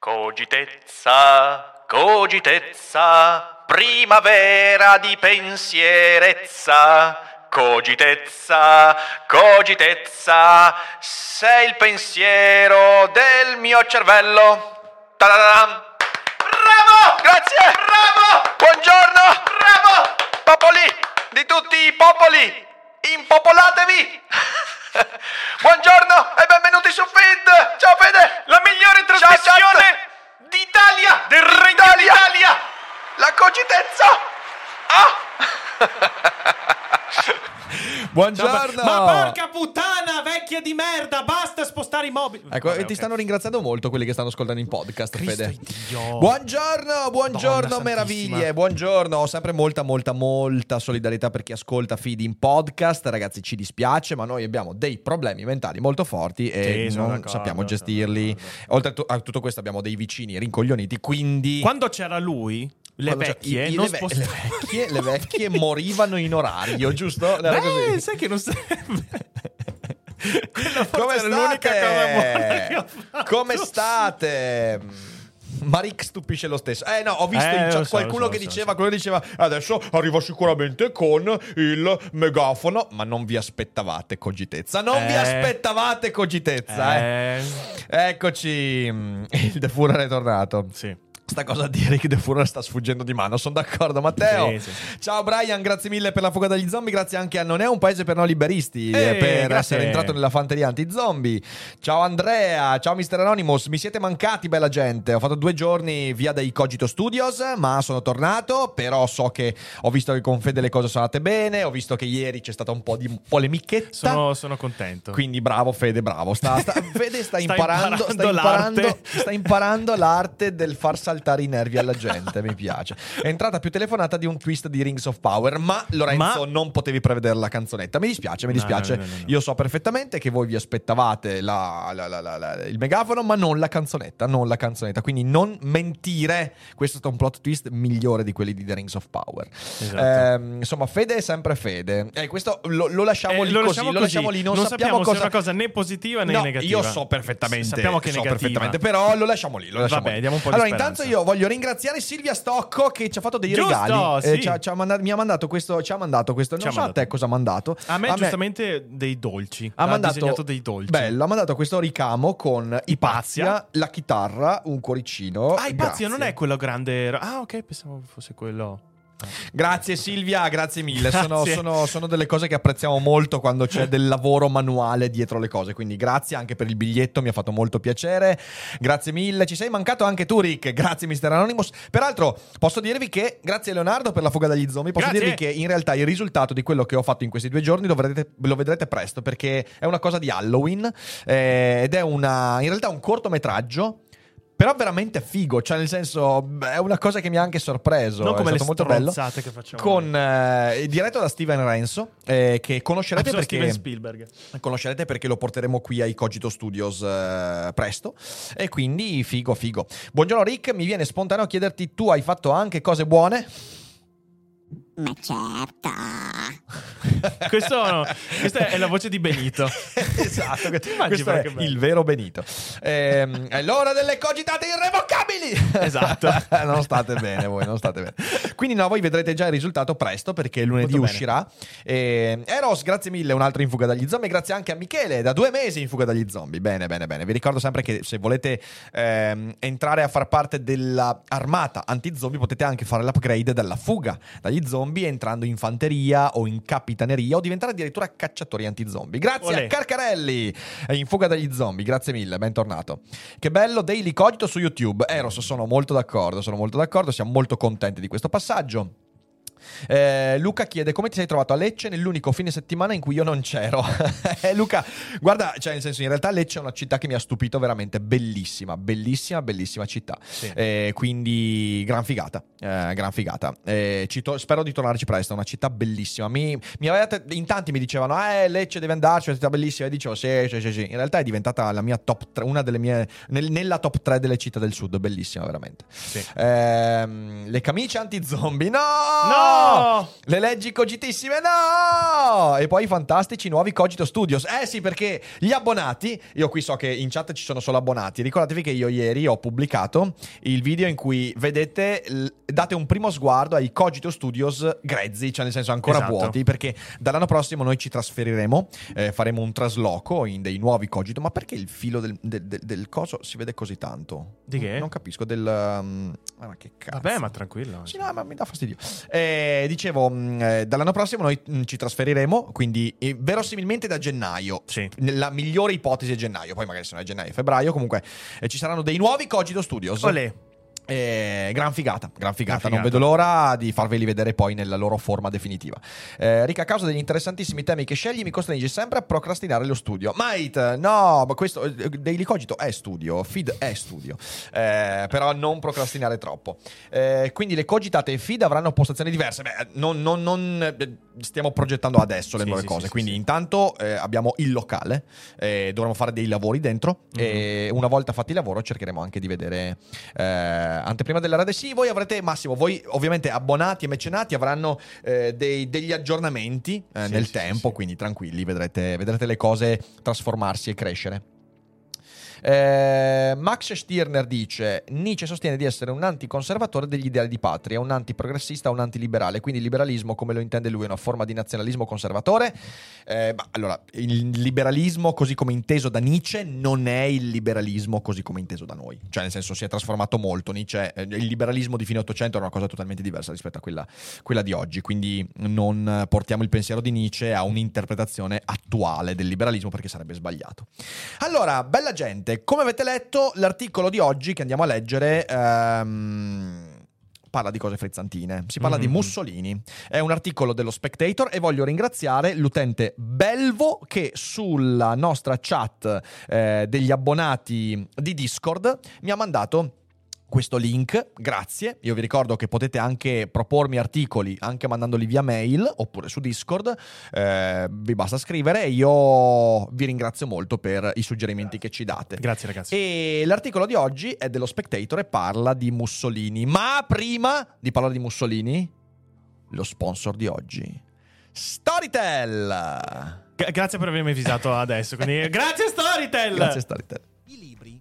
Cogitezza, cogitezza, primavera di pensierezza. Cogitezza, cogitezza, sei il pensiero del mio cervello. Ta-da-da-dam. Bravo! Grazie! Bravo! Buongiorno! Bravo! Popoli di tutti i popoli, impopolatevi! Buongiorno e benvenuti su Feed! Ciao Fede! La migliore trasmissione d'Italia! Del Regno d'Italia! La cogitezza! Ah! Buongiorno! Ma porca puttana, vecchia di merda, basta spostare i mobili. Ecco, Vabbè, ti ok. stanno ringraziando molto quelli che stanno ascoltando in podcast, Cristo Fede. Dio. Buongiorno, buongiorno, Madonna meraviglie, santissima. buongiorno. Ho sempre molta, molta, molta solidarietà per chi ascolta feed in podcast. Ragazzi, ci dispiace, ma noi abbiamo dei problemi mentali molto forti e Sì, non sappiamo gestirli. Oltre a tutto questo, abbiamo dei vicini rincoglioniti, quindi. Quando c'era lui, le quando vecchie i- i- non le, spostavano. le vecchie, le vecchie morivano in orario, giusto? Era Beh, così. sai che non serve. Quella Come era l'unica cosa buona state? Come state? Maric stupisce lo stesso. Eh no, ho visto Eh, in chat so, qualcuno so, che so, diceva, quello diceva adesso arrivo sicuramente con il megafono, ma non vi aspettavate cogitezza. Non vi Eh. aspettavate cogitezza, eh. Eh, Eccoci, mm, il De Furrer è tornato. sì. Sta cosa di Eric De Furrer sta sfuggendo di mano, sono d'accordo Matteo. Sì, sì, sì. Ciao Brian, grazie mille per la fuga dagli zombie, grazie anche a Non è un paese per noi liberisti Eh, eh, per grazie. essere entrato nella fanteria anti-zombie. Ciao Andrea, ciao Mr. Anonymous, mi siete mancati bella gente, ho fatto due giorni via dai Cogito Studios, ma sono tornato, però so che ho visto che con Fede le cose sono andate bene, ho visto che ieri c'è stata un po' di polemichetta. Sono, sono contento. Quindi bravo Fede, bravo. Sta, sta- Fede sta, Sta imparando, sta, imparando imparando, l'arte. sta imparando l'arte del far saltare i nervi alla gente, mi piace. È entrata più telefonata di un twist di Rings of Power, ma Lorenzo Ma- non potevi prevedere la canzonetta. Mi dispiace, mi dispiace. no, no, no. Io so perfettamente che voi vi aspettavate la- la- la- il megafono, ma non la canzonetta, non la canzonetta. Quindi non mentire, questo è stato un plot twist migliore di quelli di The Rings of Power. Esatto. Ehm, insomma, Fede è sempre Fede. E questo lo, lo lasciamo Eh, lì lo così, lasciamo lo così. lasciamo lì, non, Non sappiamo, sappiamo cosa è una cosa né positiva né negativa. Io so perfettamente, Sappiamo che è so negativa. perfettamente, però lo lasciamo lì, lo lasciamo Vabbè, lì. diamo un po' di Allora, speranza. intanto io voglio ringraziare Silvia Stocco che ci ha fatto dei Giusto, regali. sì. ci ha- ci ha manda- mi ha mandato questo, ci ha mandato questo, Ci non ha so a mandato. te cosa ha mandato. A me, giustamente, dei dolci. ha mandato dei dolci. Bello, ha mandato questo ricamo con Ipazia. Pazia, la chitarra, un cuoricino. Ah, il Pazio Grazie. non è quello grande. Ah, ok, pensavo fosse quello. Grazie Silvia, grazie mille. Sono, Grazie. sono- sono delle cose che apprezziamo molto quando c'è del lavoro manuale dietro le cose. Quindi grazie anche per il biglietto, mi ha fatto molto piacere. Grazie mille. Ci sei mancato anche tu, Rick. Grazie, Mr. Anonymous. Peraltro, posso dirvi che, grazie Leonardo per la fuga dagli zombie, posso Grazie. dirvi che in realtà il risultato di quello che ho fatto in questi due giorni lo vedrete, lo vedrete presto perché è una cosa di Halloween eh, ed è una, in realtà un cortometraggio. Però veramente figo, cioè nel senso è una cosa che mi ha anche sorpreso. Non è come le stato molto bello che facciamo. con eh, diretto da Steven Renzo eh, che conoscerete perché Steven Spielberg. conoscerete perché lo porteremo qui ai Cogito Studios eh, presto e quindi figo figo buongiorno Rick mi viene spontaneo chiederti tu hai fatto anche cose buone Ma certo. Questo, questa è la voce di Benito. esatto questo è il vero Benito. Ehm, è l'ora delle cogitate irrevocabili! Esatto. non state bene voi non state bene. Quindi no voi vedrete già il risultato presto perché lunedì uscirà. E Eros grazie mille un altro in fuga dagli zombie. Grazie anche a Michele da due mesi in fuga dagli zombie. Bene bene bene. Vi ricordo sempre che se volete ehm, entrare a far parte della armata anti-zombie potete anche fare l'upgrade dalla fuga dagli zombie entrando in fanteria o in capitaneria o diventare addirittura cacciatori anti-zombie. Grazie Olè. a Carcarelli in fuga dagli zombie. Grazie mille bentornato. Che bello Daily Cogito su YouTube. Eros sono molto d'accordo sono molto d'accordo siamo molto contenti di questo passaggio Eh, Luca chiede come ti sei trovato a Lecce nell'unico fine settimana in cui io non c'ero. Eh, Luca, guarda, cioè nel senso in realtà Lecce è una città che mi ha stupito veramente bellissima, bellissima, bellissima città. Eh, quindi gran figata, eh, gran figata. Eh, to- spero di tornarci presto, è una città bellissima. Mi, mi avete- in tanti mi dicevano, eh Lecce deve andarci, è una città bellissima. E dicevo, sì, sì, sì, sì. In realtà è diventata la mia top 3, una delle mie, nel- nella top 3 delle città del sud, bellissima veramente. Ehm, le camicie anti-zombie, no! No! Le leggi cogitissime, no! E poi i fantastici nuovi Cogito Studios. Eh sì, perché gli abbonati, io qui so che in chat ci sono solo abbonati, ricordatevi che io ieri ho pubblicato il video in cui vedete, date un primo sguardo ai Cogito Studios grezzi, cioè nel senso ancora Esatto. vuoti, perché dall'anno prossimo noi ci trasferiremo, eh, faremo un trasloco in dei nuovi Cogito, ma perché il filo del, del- del- del coso si vede così tanto? Di che? Non capisco, del... um, ah, ma che cazzo. Vabbè, ma tranquillo. Sì, no, ma mi dà fastidio. Eh, dicevo, mh, eh, dall'anno prossimo noi mh, ci trasferiremo, quindi eh, verosimilmente da gennaio. Sì. Nella migliore ipotesi è gennaio, poi magari se non è gennaio, febbraio, comunque eh, ci saranno dei nuovi Cogito Studios. Olè. Eh, gran figata, gran figata, Gran non figata. vedo l'ora di farveli vedere poi nella loro forma definitiva. Eh, Rica, a causa degli interessantissimi temi che scegli, mi costringi sempre a procrastinare lo studio. Mate, no, ma questo eh, Daily Cogito è studio, feed è studio, Eh, però non procrastinare troppo. Eh, quindi le cogitate e feed avranno postazioni diverse. Beh, non, non- non, eh, stiamo progettando adesso le Sì, nuove sì, cose, sì, quindi intanto eh, abbiamo il locale, dovremo fare dei lavori dentro e una volta fatti il lavoro cercheremo anche di vedere anteprima della rade. Sì, voi avrete, Massimo, voi ovviamente abbonati e mecenati avranno eh, dei- degli aggiornamenti eh, Sì, nel sì, tempo, sì. quindi tranquilli, vedrete, vedrete le cose trasformarsi e crescere. Eh, Max Stirner dice: Nietzsche sostiene di essere un anticonservatore degli ideali di patria, un antiprogressista, un antiliberale. Quindi il liberalismo, come lo intende lui, è una forma di nazionalismo conservatore. Eh, ma allora, il liberalismo, così come inteso da Nietzsche, non è il liberalismo così come inteso da noi. Cioè, nel senso, si è trasformato molto. Nietzsche, eh, il liberalismo di fine Ottocento era una cosa totalmente diversa rispetto a quella, quella di oggi. Quindi non portiamo il pensiero di Nietzsche a un'interpretazione attuale del liberalismo perché sarebbe sbagliato. Allora, bella gente, come avete letto, l'articolo di oggi che andiamo a leggere. ehm, Parla di cose frizzantine, si parla di Mhm. Mussolini. È un articolo dello Spectator e voglio ringraziare l'utente Belvo che sulla nostra chat eh, degli abbonati di Discord mi ha mandato questo link, grazie. Io vi ricordo che potete anche propormi articoli anche mandandoli via mail oppure su Discord. Eh, vi basta scrivere e io vi ringrazio molto per i suggerimenti che ci date. Grazie, ragazzi. E l'articolo di oggi è dello Spectator e parla di Mussolini. Ma prima di parlare di Mussolini, lo sponsor di oggi. Storytel! Gra- grazie per avermi avvisato adesso. Quindi, grazie, Storytel. Grazie Storytel.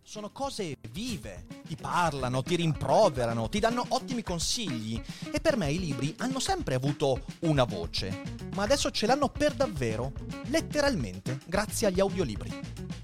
Sono cose vive, ti parlano, ti rimproverano, ti danno ottimi consigli e per me i libri hanno sempre avuto una voce, ma adesso ce l'hanno per davvero, letteralmente, grazie agli audiolibri.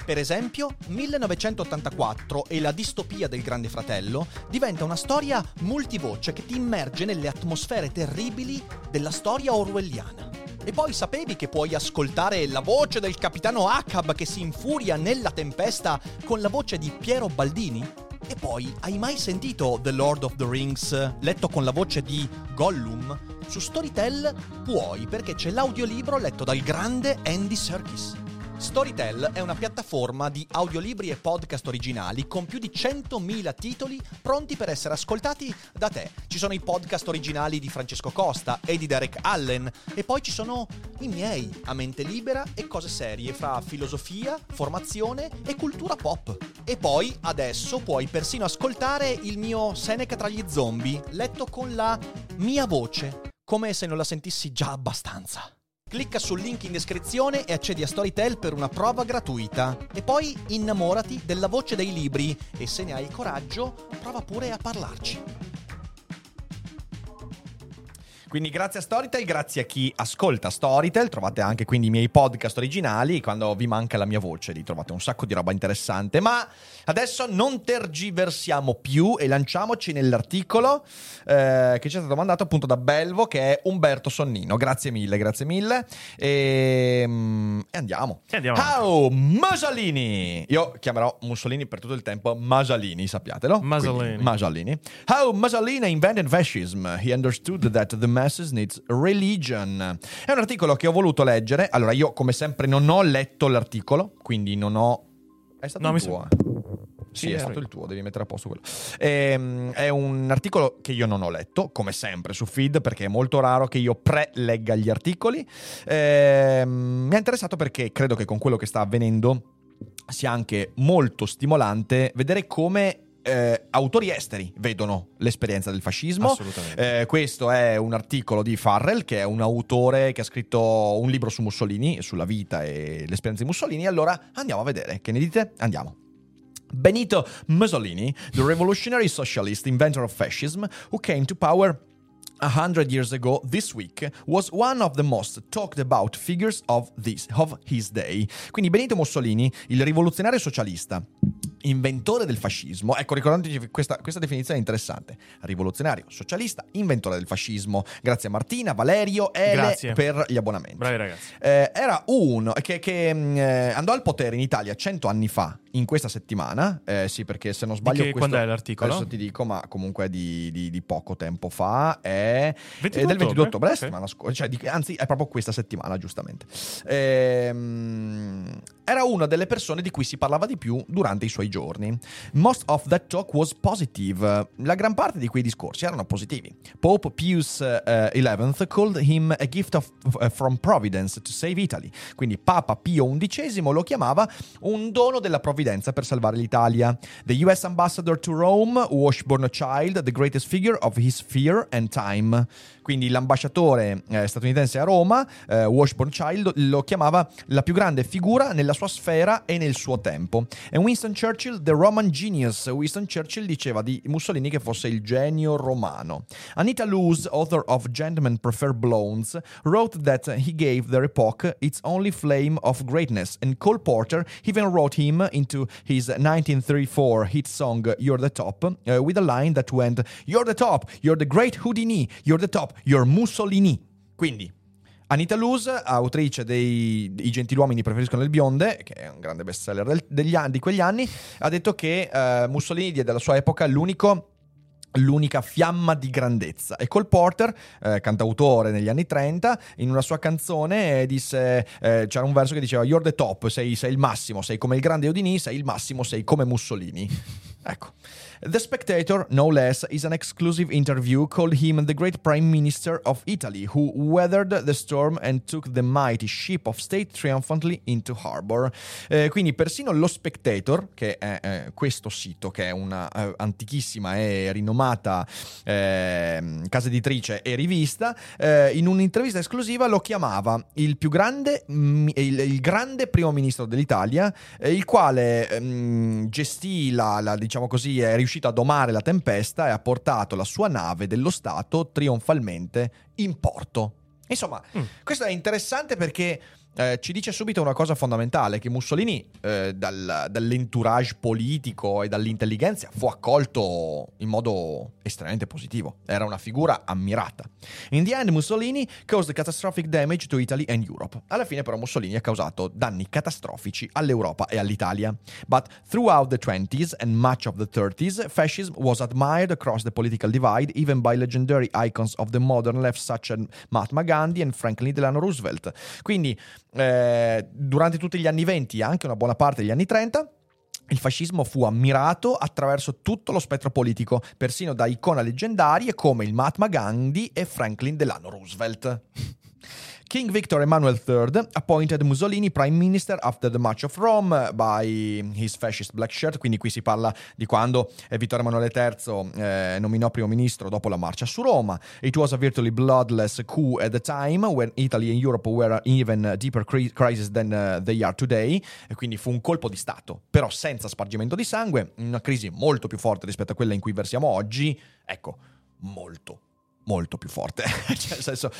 Per esempio, 1984 e la distopia del Grande Fratello diventa una storia multivoce che ti immerge nelle atmosfere terribili della storia orwelliana. E poi sapevi che puoi ascoltare la voce del capitano Ahab che si infuria nella tempesta con la voce di Piero Baldini? E poi, hai mai sentito The Lord of the Rings letto con la voce di Gollum? Su Storytel puoi perché c'è l'audiolibro letto dal grande Andy Serkis. Storytel è una piattaforma di audiolibri e podcast originali con più di 100.000 titoli pronti per essere ascoltati da te. Ci sono i podcast originali di Francesco Costa e di Derek Allen e poi ci sono i miei a mente libera e cose serie fra filosofia, formazione e cultura pop. E poi adesso puoi persino ascoltare il mio Seneca tra gli zombie letto con la mia voce, come se non la sentissi già abbastanza. Clicca sul link in descrizione e accedi a Storytel per una prova gratuita. E poi innamorati della voce dei libri e se ne hai il coraggio, prova pure a parlarci. Quindi grazie a Storytel, grazie a chi ascolta Storytel, trovate anche quindi i miei podcast originali, quando vi manca la mia voce, lì trovate un sacco di roba interessante, ma adesso non tergiversiamo più e lanciamoci nell'articolo eh, che ci è stato mandato appunto da Belvo che è Umberto Sonnino, grazie mille, grazie mille e, mm, e andiamo. E andiamo. Ciao Mussolini! Io chiamerò Mussolini per tutto il tempo Masalini, sappiatelo. Mussolini. Quindi, Mussolini. How Mussolini invented fascism. He understood that the man masses needs religion. È un articolo che ho voluto leggere. Allora, io come sempre non ho letto l'articolo, quindi non ho... È stato No, il tuo, sembra- eh? Sì, Sì, è stato il tuo, devi mettere a posto quello. Ehm, è un articolo che io non ho letto, come sempre su feed, perché è molto raro che io pre-legga gli articoli. Ehm, mi ha interessato perché credo che con quello che sta avvenendo sia anche molto stimolante vedere come eh, autori esteri vedono l'esperienza del fascismo. Assolutamente. Eh, questo è un articolo di Farrell, che è un autore che ha scritto un libro su Mussolini, sulla vita e l'esperienza di Mussolini. Allora andiamo a vedere, che ne dite? Andiamo. Benito Mussolini, the revolutionary socialist inventor of fascism, who came to power a hundred years ago this week, was one of the most talked about figures of, this, of his day. Quindi Benito Mussolini, il rivoluzionario socialista, inventore del fascismo. Ecco, ricordatevi questa, questa definizione è interessante. Rivoluzionario, socialista, inventore del fascismo. Grazie a Martina, Valerio, Grazie. per gli abbonamenti. Bravi ragazzi. Eh, era uno che, che, mh, eh, andò al potere in Italia cento anni fa, in questa settimana. Eh, sì, perché se non sbaglio. che- questo- quando è l'articolo? Adesso ti dico, ma comunque è di, di- di poco tempo fa. È, 22 è del 22 ottobre, la Ok. settimana scorsa. Cioè, anzi, è proprio questa settimana, giustamente. Ehm, era una delle persone di cui si parlava di più durante i suoi giorni. Most of that talk was positive. La gran parte di quei discorsi erano positivi. Pope Pius eh, XI called him a gift of, eh, from Providence to save Italy. Quindi Papa Pio XI lo chiamava un dono della provvidenza per salvare l'Italia. The US ambassador to Rome, Washburn Child, the greatest figure of his fear and time. Quindi l'ambasciatore eh, statunitense a Roma, eh, Washburn Child, lo chiamava la più grande figura nella sua sfera e nel suo tempo. E Winston Churchill, the Roman genius. Winston Churchill diceva di Mussolini che fosse il genio romano. Anita Loos, author of Gentlemen Prefer Blondes, wrote that he gave their epoch its only flame of greatness, and Cole Porter even wrote him into his 1934 hit song You're the Top, uh, with a line that went You're the top, you're the great Houdini, you're the top, you're Mussolini. Quindi, Anita Luz, autrice dei I gentiluomini preferiscono le bionde, che è un grande bestseller del- degli di quegli anni, ha detto che eh, Mussolini diede alla sua epoca l'unico l'unica fiamma di grandezza. E Cole Porter, eh, cantautore negli anni 30, in una sua canzone eh, disse, eh, c'era un verso che diceva You're the top, sei, sei il massimo, sei come il grande Houdini, sei il massimo, sei come Mussolini. ecco. The Spectator, no less, is an exclusive interview called him the great Prime Minister of Italy, who weathered the storm and took the mighty ship of state triumphantly into harbor. Eh, quindi persino lo Spectator, che è eh, questo sito, che è una eh, antichissima e rinomata eh, casa editrice e rivista, eh, in un'intervista esclusiva lo chiamava il più grande, mm, il, il grande primo ministro dell'Italia, eh, il quale mm, gestì la, la- diciamo così, è riuscito a domare la tempesta e ha portato la sua nave dello Stato trionfalmente in porto. Insomma, questo è interessante perché eh, ci dice subito una cosa fondamentale, che Mussolini eh, dal- dall'entourage politico e dall'intelligenza fu accolto in modo estremamente positivo. Era una figura ammirata. In the end, Mussolini caused catastrophic damage to Italy and Europe. Alla fine però Mussolini ha causato danni catastrofici all'Europa e all'Italia. But throughout the 20s and much of the 30s, fascism was admired across the political divide even by legendary icons of the modern left such as Mahatma Gandhi and Franklin Delano Roosevelt. Quindi eh, durante tutti gli anni 20 e anche una buona parte degli anni 30 il fascismo fu ammirato attraverso tutto lo spettro politico, persino da icone leggendarie come il Mahatma Gandhi e Franklin Delano Roosevelt. King Victor Emmanuel III appointed Mussolini prime minister after the March of Rome by his fascist black shirt, quindi qui si parla di quando eh, Vittorio Emanuele III eh, nominò primo ministro dopo la marcia su Roma. It was a virtually bloodless coup at the time when Italy and Europe were in even deeper cri- crisis than uh, they are today, e quindi fu un colpo di Stato, però senza spargimento di sangue, una crisi molto più forte rispetto a quella in cui versiamo oggi, ecco, molto molto più forte. cioè, nel senso,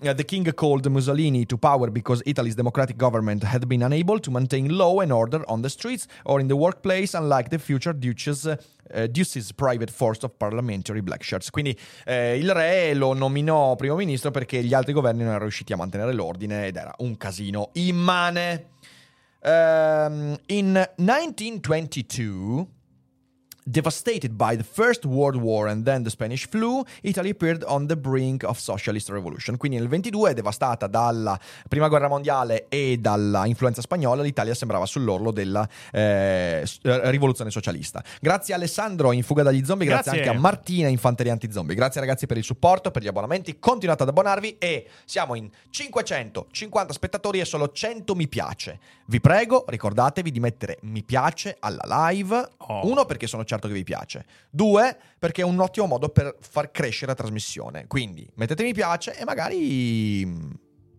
uh, the king called Mussolini to power because Italy's democratic government had been unable to maintain law and order on the streets or in the workplace, unlike the future duces. uh, Duce's private force of parliamentary black shirts. Quindi eh, il re lo nominò primo ministro perché gli altri governi non erano riusciti a mantenere l'ordine ed era un casino immane. Um, in 1922 Devastated by the First World War and then the Spanish flu, Italy appeared on the brink of socialist revolution. Quindi nel 22, devastata dalla Prima Guerra Mondiale e dalla influenza spagnola, l'Italia sembrava sull'orlo della eh, eh, rivoluzione socialista. Grazie a Alessandro in fuga dagli zombie, grazie, Grazie. anche a Martina in fanteria anti-zombie. Grazie ragazzi per il supporto, per gli abbonamenti. Continuate ad abbonarvi e siamo in 550 spettatori e solo 100 mi piace. Vi prego, ricordatevi di mettere mi piace alla live. Oh. Uno, perché sono certo che vi piace. Due, perché è un ottimo modo per far crescere la trasmissione. Quindi mettete mi piace e magari mm,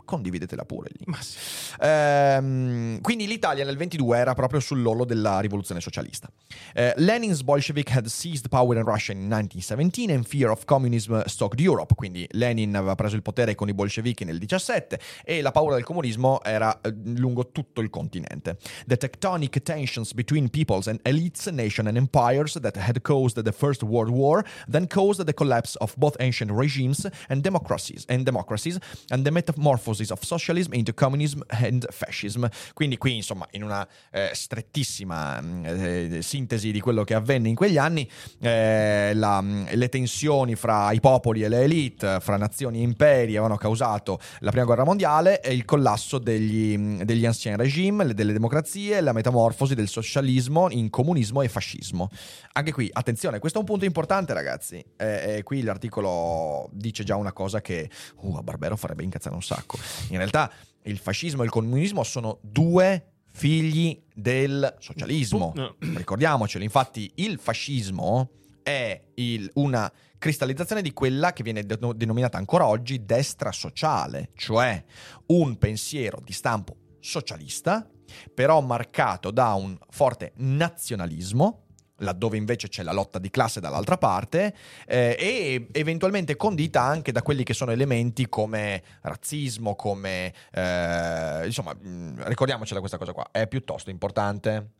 condividetela pure lì. Sì. Ehm, quindi l'Italia nel 22 era proprio sull'orlo della rivoluzione socialista. Eh, Lenin's Bolshevik had seized power in Russia in 1917 and fear of communism stalked Europe. Quindi Lenin aveva preso il potere con i bolscevichi nel 17 e la paura del comunismo era eh, lungo tutto il continente. The tectonic tensions between peoples and elites, nations and empires that had caused the First World War then caused the collapse of both ancient regimes and democracies and democracies and the metamorphosis of socialism into communism and fascism. Quindi qui, insomma, in una eh, strettissima mh, eh, sintesi di quello che avvenne in quegli anni, eh, la- le tensioni fra i popoli e le elite, fra nazioni e imperi avevano causato la prima guerra mondiale e il collasso degli, degli ancien regime, le- delle democrazie, la metamorfosi del socialismo in comunismo e fascismo. Anche qui, attenzione, questo è un punto importante, ragazzi. Eh, eh, qui l'articolo dice già una cosa che uh, a Barbero farebbe incazzare un sacco. In realtà, il fascismo e il comunismo sono due figli del socialismo. No. Ricordiamocelo, infatti, il fascismo è il- una cristallizzazione di quella che viene de- denominata ancora oggi destra sociale, cioè un pensiero di stampo socialista, però marcato da un forte nazionalismo, laddove invece c'è la lotta di classe dall'altra parte, eh, e eventualmente condita anche da quelli che sono elementi come razzismo, come... eh, insomma, mh, ricordiamocela questa cosa qua, è piuttosto importante.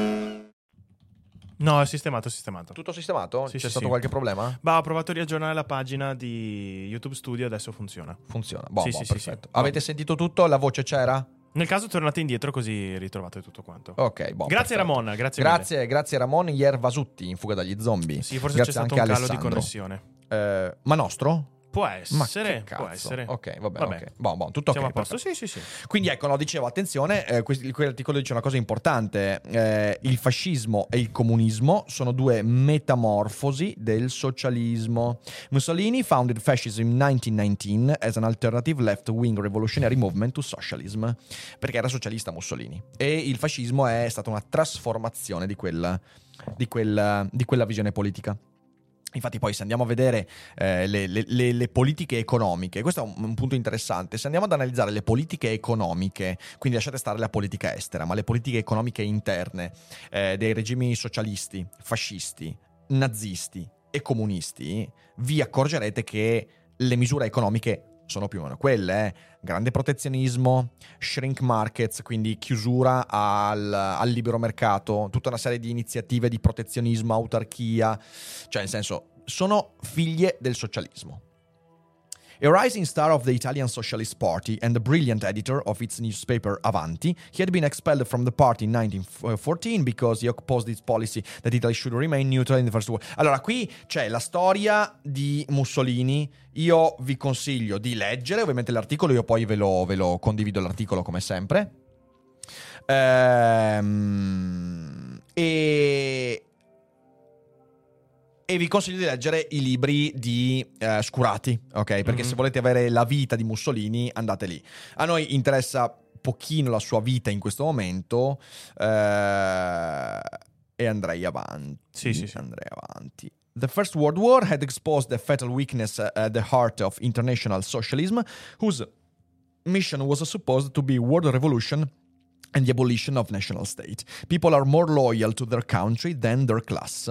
No, è sistemato, è sistemato. Tutto sistemato? Sì, C'è sì, stato sì. qualche problema? Bah, ho provato a riaggiornare la pagina di YouTube Studio, adesso funziona. Funziona. Boh, Sì, boh, sì, sì, perfetto. Avete sentito tutto? La voce c'era? Nel caso tornate indietro così ritrovate tutto quanto. Ok, boh, grazie perfetto. Ramon, grazie mille. Grazie, grazie Ramon Ier Vasutti in fuga dagli zombie. Sì, forse grazie c'è stato un calo Alessandro. di connessione. Eh, ma nostro? Può essere, può essere. Ok, vabbè, Vabbè. ok. Boh, boh, tutto Siamo ok, a posto. Sì, sì, sì. Quindi ecco, no, dicevo, attenzione, eh, quell'articolo dice una cosa importante, eh, il fascismo e il comunismo sono due metamorfosi del socialismo. Mussolini founded fascism in 1919 as an alternative left-wing revolutionary movement to socialism, perché era socialista Mussolini. E il fascismo è stata una trasformazione di quella, di quella, di quella visione politica. Infatti poi se andiamo a vedere eh, le, le- le- politiche economiche, questo è un, un punto interessante, se andiamo ad analizzare le politiche economiche, quindi lasciate stare la politica estera, ma le politiche economiche interne eh, dei regimi socialisti, fascisti, nazisti e comunisti, vi accorgerete che le misure economiche sono più o meno quelle, eh. grande protezionismo, shrink markets, quindi chiusura al, al libero mercato, tutta una serie di iniziative di protezionismo, autarchia, cioè nel senso sono figlie del socialismo. A rising star of the Italian Socialist Party and a brilliant editor of its newspaper Avanti, he had been expelled from the party in 1914 because he opposed its policy that Italy should remain neutral in the First World. Allora, qui c'è la storia di Mussolini. Io vi consiglio di leggere, ovviamente l'articolo, io poi ve lo, ve lo condivido l'articolo come sempre. Ehm, e, e vi consiglio di leggere i libri di eh, Scurati, ok? Perché Mhm. se volete avere la vita di Mussolini, andate lì. A noi interessa pochino la sua vita in questo momento eh, e andrei avanti. Sì, sì, sì. Andrei avanti. The First World War had exposed the fatal weakness uh, at the heart of international socialism, whose mission was supposed to be world revolution and the abolition of national state. People are more loyal to their country than their class.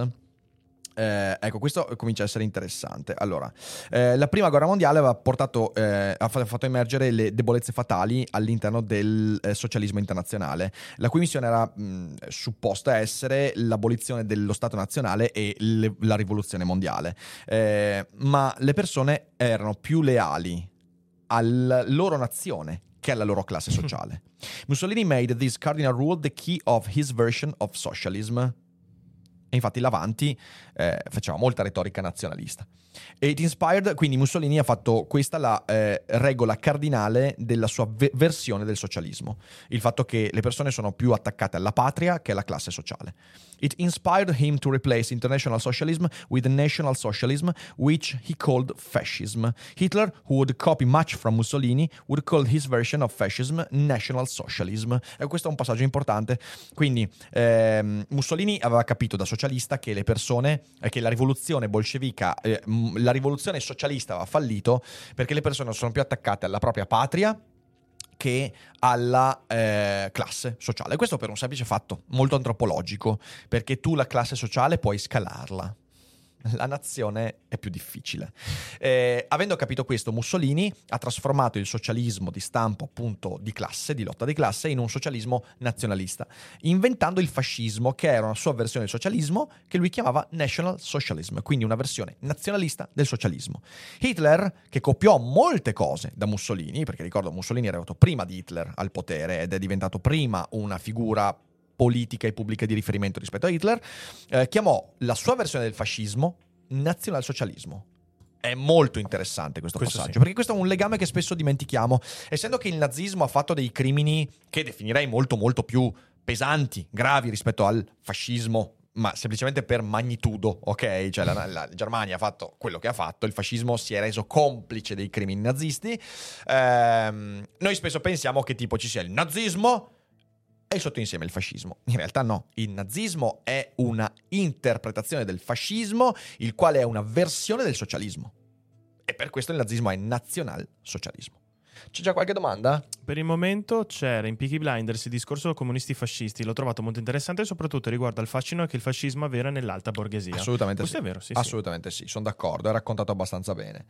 Eh, ecco, questo comincia a essere interessante. Allora, eh, la prima guerra mondiale aveva portato, eh, ha fa- fatto emergere le debolezze fatali all'interno del eh, socialismo internazionale, la cui missione era mh, supposta essere l'abolizione dello Stato nazionale e le- la rivoluzione mondiale. Eh, ma le persone erano più leali alla loro nazione che alla loro classe sociale. Mussolini made this cardinal rule the key of his version of socialism. E infatti l'Avanti eh, faceva molta retorica nazionalista. E it inspired, quindi Mussolini ha fatto questa la eh, regola cardinale della sua ve- versione del socialismo. Il fatto che le persone sono più attaccate alla patria che alla classe sociale. It inspired him to replace international socialism with national socialism, which he called fascism. Hitler, who would copy much from Mussolini, would call his version of fascism national socialism. E questo è un passaggio importante. Quindi ehm, Mussolini aveva capito da socialista che le persone, eh, che la rivoluzione bolscevica, eh, la rivoluzione socialista aveva fallito perché le persone sono più attaccate alla propria patria che alla eh, classe sociale. Questo per un semplice fatto molto antropologico, perché tu la classe sociale puoi scalarla. La nazione è più difficile. Eh, avendo capito questo, Mussolini ha trasformato il socialismo di stampo appunto di classe, di lotta di classe, in un socialismo nazionalista, inventando il fascismo, che era una sua versione del socialismo, che lui chiamava National Socialism, quindi una versione nazionalista del socialismo. Hitler, che copiò molte cose da Mussolini, perché ricordo Mussolini era arrivato prima di Hitler al potere ed è diventato prima una figura politica e pubblica di riferimento rispetto a Hitler, eh, chiamò la sua versione del fascismo nazionalsocialismo. È molto interessante questo, Questo passaggio, sì. perché questo è un legame che spesso dimentichiamo. Essendo che il nazismo ha fatto dei crimini che definirei molto molto più pesanti, gravi rispetto al fascismo, ma semplicemente per magnitudo, ok? Cioè la, la Germania ha fatto quello che ha fatto, il fascismo si è reso complice dei crimini nazisti. Ehm, noi spesso pensiamo che tipo ci sia il nazismo e sotto insieme il fascismo. In realtà no, il nazismo è una interpretazione del fascismo, il quale è una versione del socialismo. E per questo il nazismo è nazionalsocialismo. C'è già qualche domanda? Per il momento c'era in Peaky Blinders il discorso comunisti fascisti, l'ho trovato molto interessante soprattutto riguardo al fascino che il fascismo aveva nell'alta borghesia. Assolutamente Questo sì. è vero, sì, sì. Assolutamente sì, sono d'accordo, è raccontato abbastanza bene.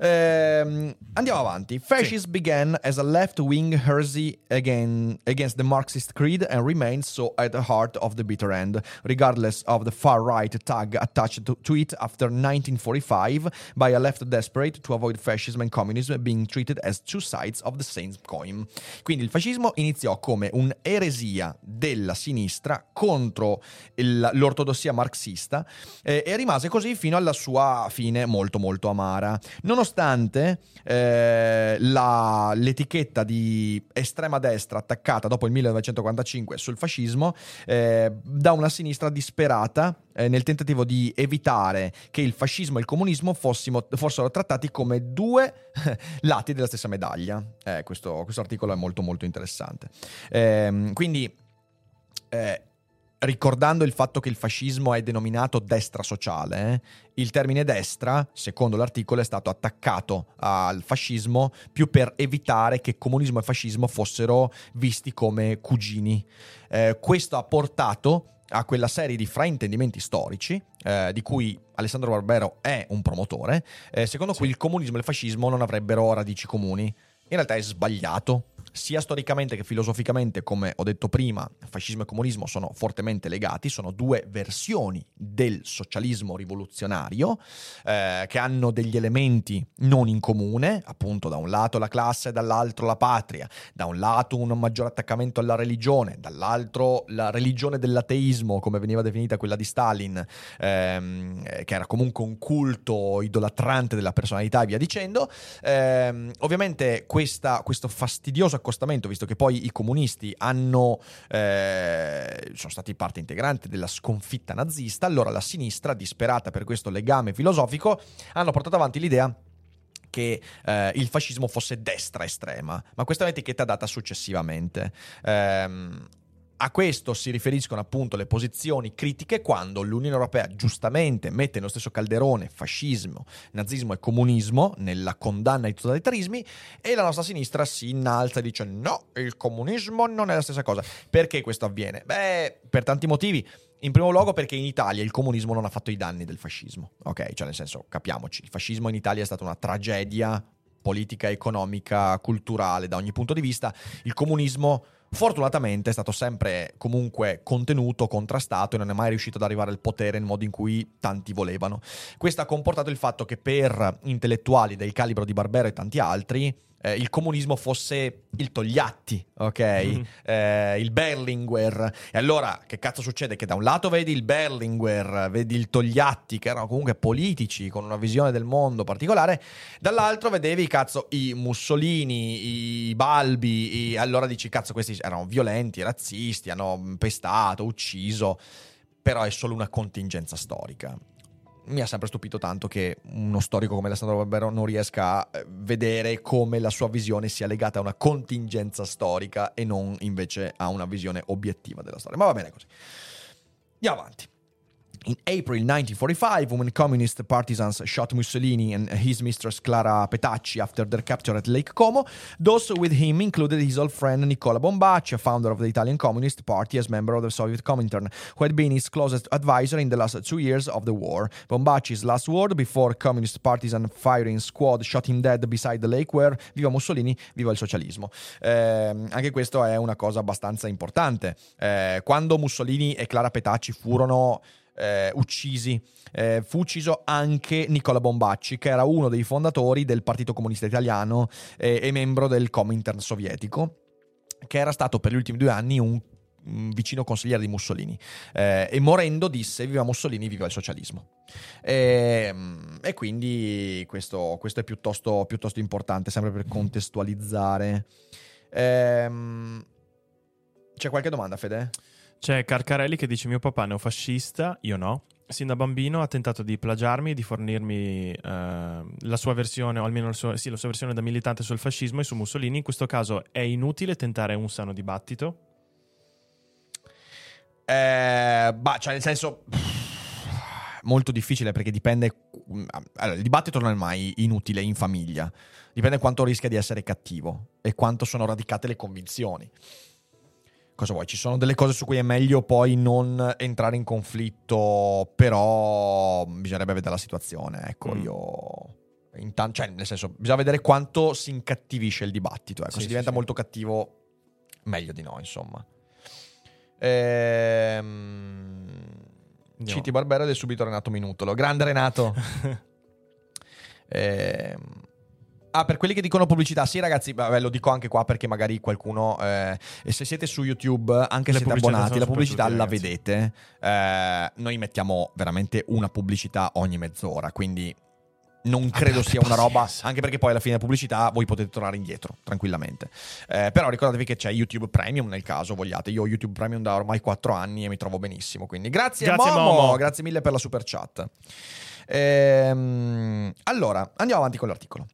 Ehm, andiamo avanti. Fascism began as a left-wing heresy again, against the Marxist creed and remains so at the heart of the bitter end, regardless of the far-right tag attached to, to it after 1945 by a left desperate to avoid fascism and communism being treated as two sides of the same coin. Quindi il fascismo iniziò come un'eresia della sinistra contro il- l'ortodossia marxista eh, e rimase così fino alla sua fine molto molto amara. Nonostante eh, la- l'etichetta di estrema destra attaccata dopo il 1945 sul fascismo eh, da una sinistra disperata eh, nel tentativo di evitare che il fascismo e il comunismo fossimo- fossero trattati come due lati della stessa medaglia. Eh, questo, questo articolo è molto molto interessante. Ehm, quindi eh, ricordando il fatto che il fascismo è denominato destra sociale, eh, il termine destra, secondo l'articolo, è stato attaccato al fascismo più per evitare che comunismo e fascismo fossero visti come cugini. Eh, questo ha portato a quella serie di fraintendimenti storici, eh, di cui Alessandro Barbero è un promotore, eh, secondo cui il comunismo e il fascismo non avrebbero radici comuni. In realtà è sbagliato. Sia storicamente che filosoficamente, come ho detto prima, fascismo e comunismo sono fortemente legati, sono due versioni del socialismo rivoluzionario eh, che hanno degli elementi non in comune, appunto da un lato la classe, dall'altro la patria, da un lato un maggiore attaccamento alla religione, dall'altro la religione dell'ateismo, come veniva definita quella di Stalin, ehm, eh, che era comunque un culto idolatrante della personalità e via dicendo. Ehm, ovviamente questa- questo fastidioso accostamento, visto che poi i comunisti hanno, eh, sono stati parte integrante della sconfitta nazista, allora la sinistra, disperata per questo legame filosofico, hanno portato avanti l'idea che eh, il fascismo fosse destra estrema, ma questa è un'etichetta data successivamente. Ehm, a questo si riferiscono appunto le posizioni critiche quando l'Unione Europea giustamente mette nello stesso calderone fascismo, nazismo e comunismo nella condanna ai totalitarismi e la nostra sinistra si innalza e dice no, il comunismo non è la stessa cosa. Perché questo avviene? Beh, per tanti motivi. In primo luogo perché in Italia il comunismo non ha fatto i danni del fascismo, ok? Cioè nel senso, capiamoci, il fascismo in Italia è stata una tragedia politica, economica, culturale, da ogni punto di vista. Il comunismo fortunatamente è stato sempre comunque contenuto, contrastato e non è mai riuscito ad arrivare al potere nel modo in cui tanti volevano. Questo ha comportato il fatto che per intellettuali del calibro di Barbero e tanti altri eh, il comunismo fosse il Togliatti, ok? Mm. Eh, il Berlinguer. E allora che cazzo succede? Che da un lato vedi il Berlinguer, vedi il Togliatti, che erano comunque politici con una visione del mondo particolare, dall'altro vedevi cazzo i Mussolini, i Balbi, i... allora dici cazzo questi erano violenti, razzisti, hanno pestato, ucciso, però è solo una contingenza storica mi ha sempre stupito tanto che uno storico come Alessandro Barbero non riesca a eh, vedere come la sua visione sia legata a una contingenza storica e non invece a una visione obiettiva della storia. Ma va bene così. Andiamo avanti. In April 1945, when communist partisans shot Mussolini and his mistress Clara Petacci after their capture at Lake Como, those with him included his old friend Nicola Bombacci, a founder of the Italian Communist Party as member of the Soviet Comintern, who had been his closest advisor in the last two years of the war. Bombacci's last word before communist partisan firing squad shot him dead beside the lake were Viva Mussolini, viva il socialismo. Eh, anche questo è una cosa abbastanza importante. Eh, quando Mussolini e Clara Petacci furono eh, uccisi. Eh, fu ucciso anche Nicola Bombacci, che era uno dei fondatori del Partito Comunista Italiano eh, e membro del Comintern sovietico, che era stato per gli ultimi due anni un vicino consigliere di Mussolini eh, e morendo disse viva Mussolini, viva il socialismo e, ehm, e quindi questo, questo, è piuttosto, piuttosto, importante sempre per contestualizzare ehm, c'è qualche domanda Fede? C'è Carcarelli che dice: Mio papà neofascista, io no. Sin da bambino ha tentato di plagiarmi e di fornirmi eh, la sua versione, o almeno sua, sì, la sua versione da militante sul fascismo e su Mussolini. In questo caso è inutile tentare un sano dibattito? Eh, bah, cioè, nel senso. molto difficile perché dipende. Allora, il dibattito non è mai inutile in famiglia. Dipende quanto rischia di essere cattivo e quanto sono radicate le convinzioni cosa vuoi? Ci sono delle cose su cui è meglio poi non entrare in conflitto, però bisognerebbe vedere la situazione. Ecco, mm. io. Intanto, cioè, nel senso, bisogna vedere quanto si incattivisce il dibattito. Ecco, sì, se diventa sì. molto cattivo, meglio di no, insomma. Ehm... Citi Barbera ed è subito Renato Minutolo. Grande Renato. ehm... Ah, per quelli che dicono pubblicità, sì, ragazzi, vabbè, lo dico anche qua perché magari qualcuno. Eh, se siete su YouTube, anche se siete abbonati, la pubblicità la vedete. Eh, noi mettiamo veramente una pubblicità ogni mezz'ora, quindi non credo sia una roba, anche perché poi alla fine della pubblicità voi potete tornare indietro tranquillamente. Eh, però ricordatevi che c'è YouTube Premium nel caso vogliate. Io ho YouTube Premium da ormai 4 anni e mi trovo benissimo. Quindi grazie, grazie Momo. Momo. grazie mille per la super chat. Ehm, allora, andiamo avanti con l'articolo.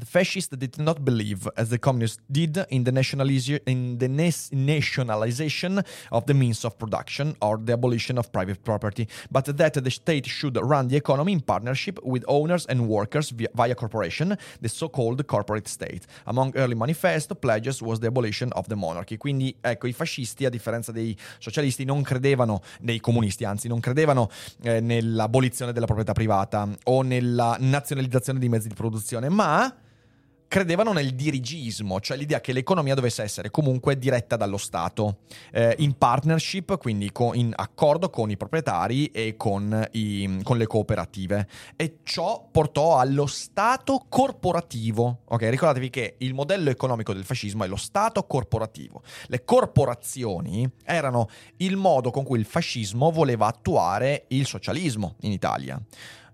The fascists did not believe, as the communists did, in the, nationaliz- in the nationalization of the means of production or the abolition of private property, but that the state should run the economy in partnership with owners and workers via, via corporation, the so-called corporate state. Among early manifesto pledges was the abolition of the monarchy. Quindi, ecco, i fascisti, a differenza dei socialisti, non credevano, dei comunisti anzi, non credevano eh, nell'abolizione della proprietà privata o nella nazionalizzazione dei mezzi di produzione, ma credevano nel dirigismo, cioè l'idea che l'economia dovesse essere comunque diretta dallo Stato, eh, in partnership, quindi co- in accordo con i proprietari e con, i, con, le cooperative. E ciò portò allo Stato corporativo. Ok, ricordatevi che il modello economico del fascismo è lo Stato corporativo. Le corporazioni erano il modo con cui il fascismo voleva attuare il socialismo in Italia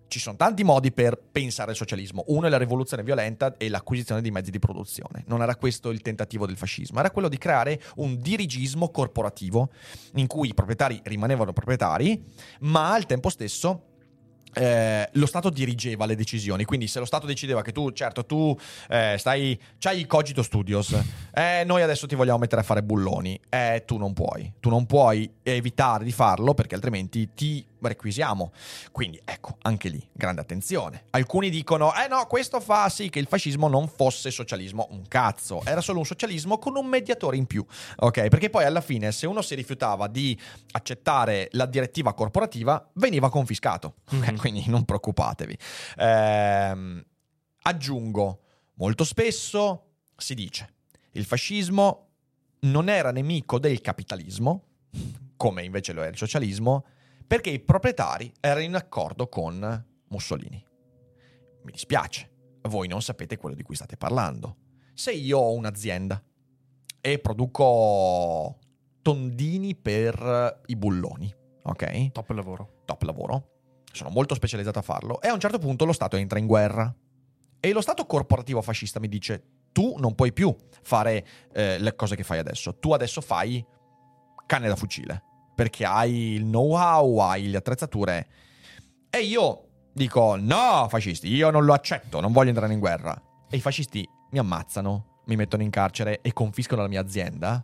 ci sono tanti modi per pensare al socialismo. Uno è la rivoluzione violenta e l'acquisizione di mezzi di produzione. Non era questo il tentativo del fascismo, era quello di creare un dirigismo corporativo in cui i proprietari rimanevano proprietari, ma al tempo stesso eh, lo Stato dirigeva le decisioni, quindi se lo Stato decideva che tu, certo, tu eh, stai, c'hai il cogito studios, eh, noi adesso ti vogliamo mettere a fare bulloni, eh, tu non puoi, tu non puoi evitare di farlo perché altrimenti ti requisiamo. Quindi ecco, anche lì, grande attenzione. Alcuni dicono, eh no, questo fa sì che il fascismo non fosse socialismo, un cazzo, era solo un socialismo con un mediatore in più, ok? Perché poi alla fine se uno si rifiutava di accettare la direttiva corporativa veniva confiscato, Mhm. quindi non preoccupatevi. Ehm, aggiungo, molto spesso si dice, il fascismo non era nemico del capitalismo, come invece lo era il socialismo, perché i proprietari erano in accordo con Mussolini. Mi dispiace, voi non sapete quello di cui state parlando. Se io ho un'azienda e produco tondini per i bulloni, ok? Top lavoro. top lavoro, sono molto specializzato a farlo, e a un certo punto lo Stato entra in guerra. E lo Stato corporativo fascista mi dice, tu non puoi più fare eh, le cose che fai adesso, tu adesso fai canne da fucile, perché hai il know-how, hai le attrezzature. E io dico, no, fascisti, io non lo accetto, non voglio entrare in guerra. E i fascisti mi ammazzano, mi mettono in carcere e confiscano la mia azienda.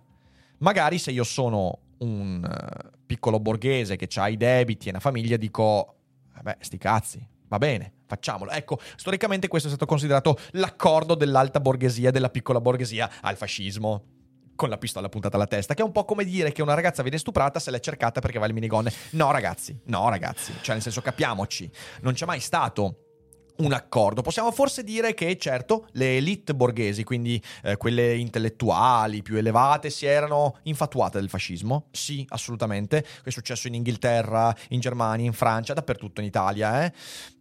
Magari se io sono un eh, piccolo borghese che ha i debiti e una famiglia, dico, vabbè, sti cazzi, va bene, facciamolo. Ecco, storicamente questo è stato considerato l'accordo dell'alta borghesia della piccola borghesia al fascismo. Con la pistola puntata alla testa, che è un po' come dire che una ragazza viene stuprata se l'è cercata perché va al minigonne. No, ragazzi, no, ragazzi, cioè nel senso capiamoci, non c'è mai stato un accordo. Possiamo forse dire che, certo, le elite borghesi, quindi eh, quelle intellettuali più elevate, si erano infatuate del fascismo. Sì, assolutamente. È successo in Inghilterra, in Germania, in Francia, dappertutto in Italia. Eh?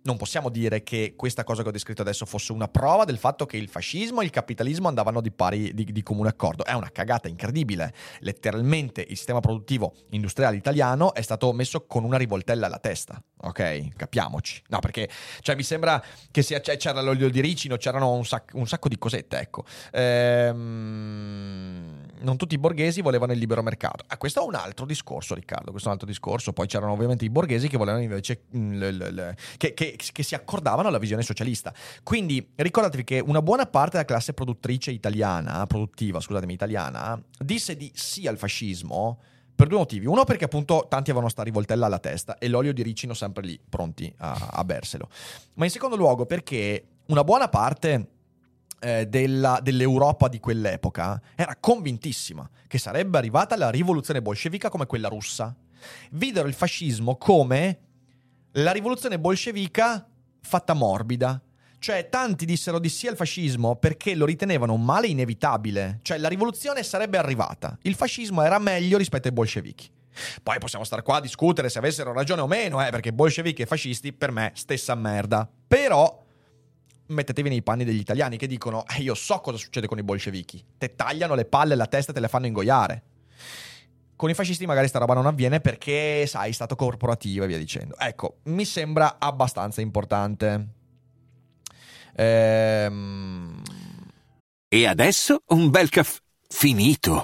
Non possiamo dire che questa cosa che ho descritto adesso fosse una prova del fatto che il fascismo e il capitalismo andavano di pari di, di comune accordo. È una cagata incredibile. Letteralmente il sistema produttivo industriale italiano è stato messo con una rivoltella alla testa. Ok, capiamoci. No, perché cioè, mi sembra che sia, cioè, c'era l'olio di ricino, c'erano un, sac- un sacco di cosette, ecco. Ehm, non tutti i borghesi volevano il libero mercato. Ah, questo è un altro discorso, Riccardo. Questo è un altro discorso. Poi c'erano ovviamente i borghesi che volevano invece. mm, l- l- l- che, che- che si accordavano alla visione socialista. Quindi ricordatevi che una buona parte della classe produttrice italiana, produttiva, scusatemi, italiana, disse di sì al fascismo. Per due motivi. Uno perché appunto tanti avevano sta rivoltella alla testa e l'olio di ricino sempre lì, pronti a, a berselo. Ma in secondo luogo perché una buona parte eh, della- dell'Europa di quell'epoca era convintissima che sarebbe arrivata la rivoluzione bolscevica come quella russa. Videro il fascismo come la rivoluzione bolscevica fatta morbida. Cioè, tanti dissero di sì al fascismo perché lo ritenevano un male inevitabile. Cioè, la rivoluzione sarebbe arrivata. Il fascismo era meglio rispetto ai bolscevichi. Poi possiamo stare qua a discutere se avessero ragione o meno, eh, perché bolscevichi e fascisti, per me, stessa merda. Però, mettetevi nei panni degli italiani che dicono, eh, io so cosa succede con i bolscevichi. Te tagliano le palle e la testa e te le fanno ingoiare. Con i fascisti magari sta roba non avviene perché, sai, stato corporativo e via dicendo. Ecco, mi sembra abbastanza importante. Ehm... E adesso un bel caffè finito.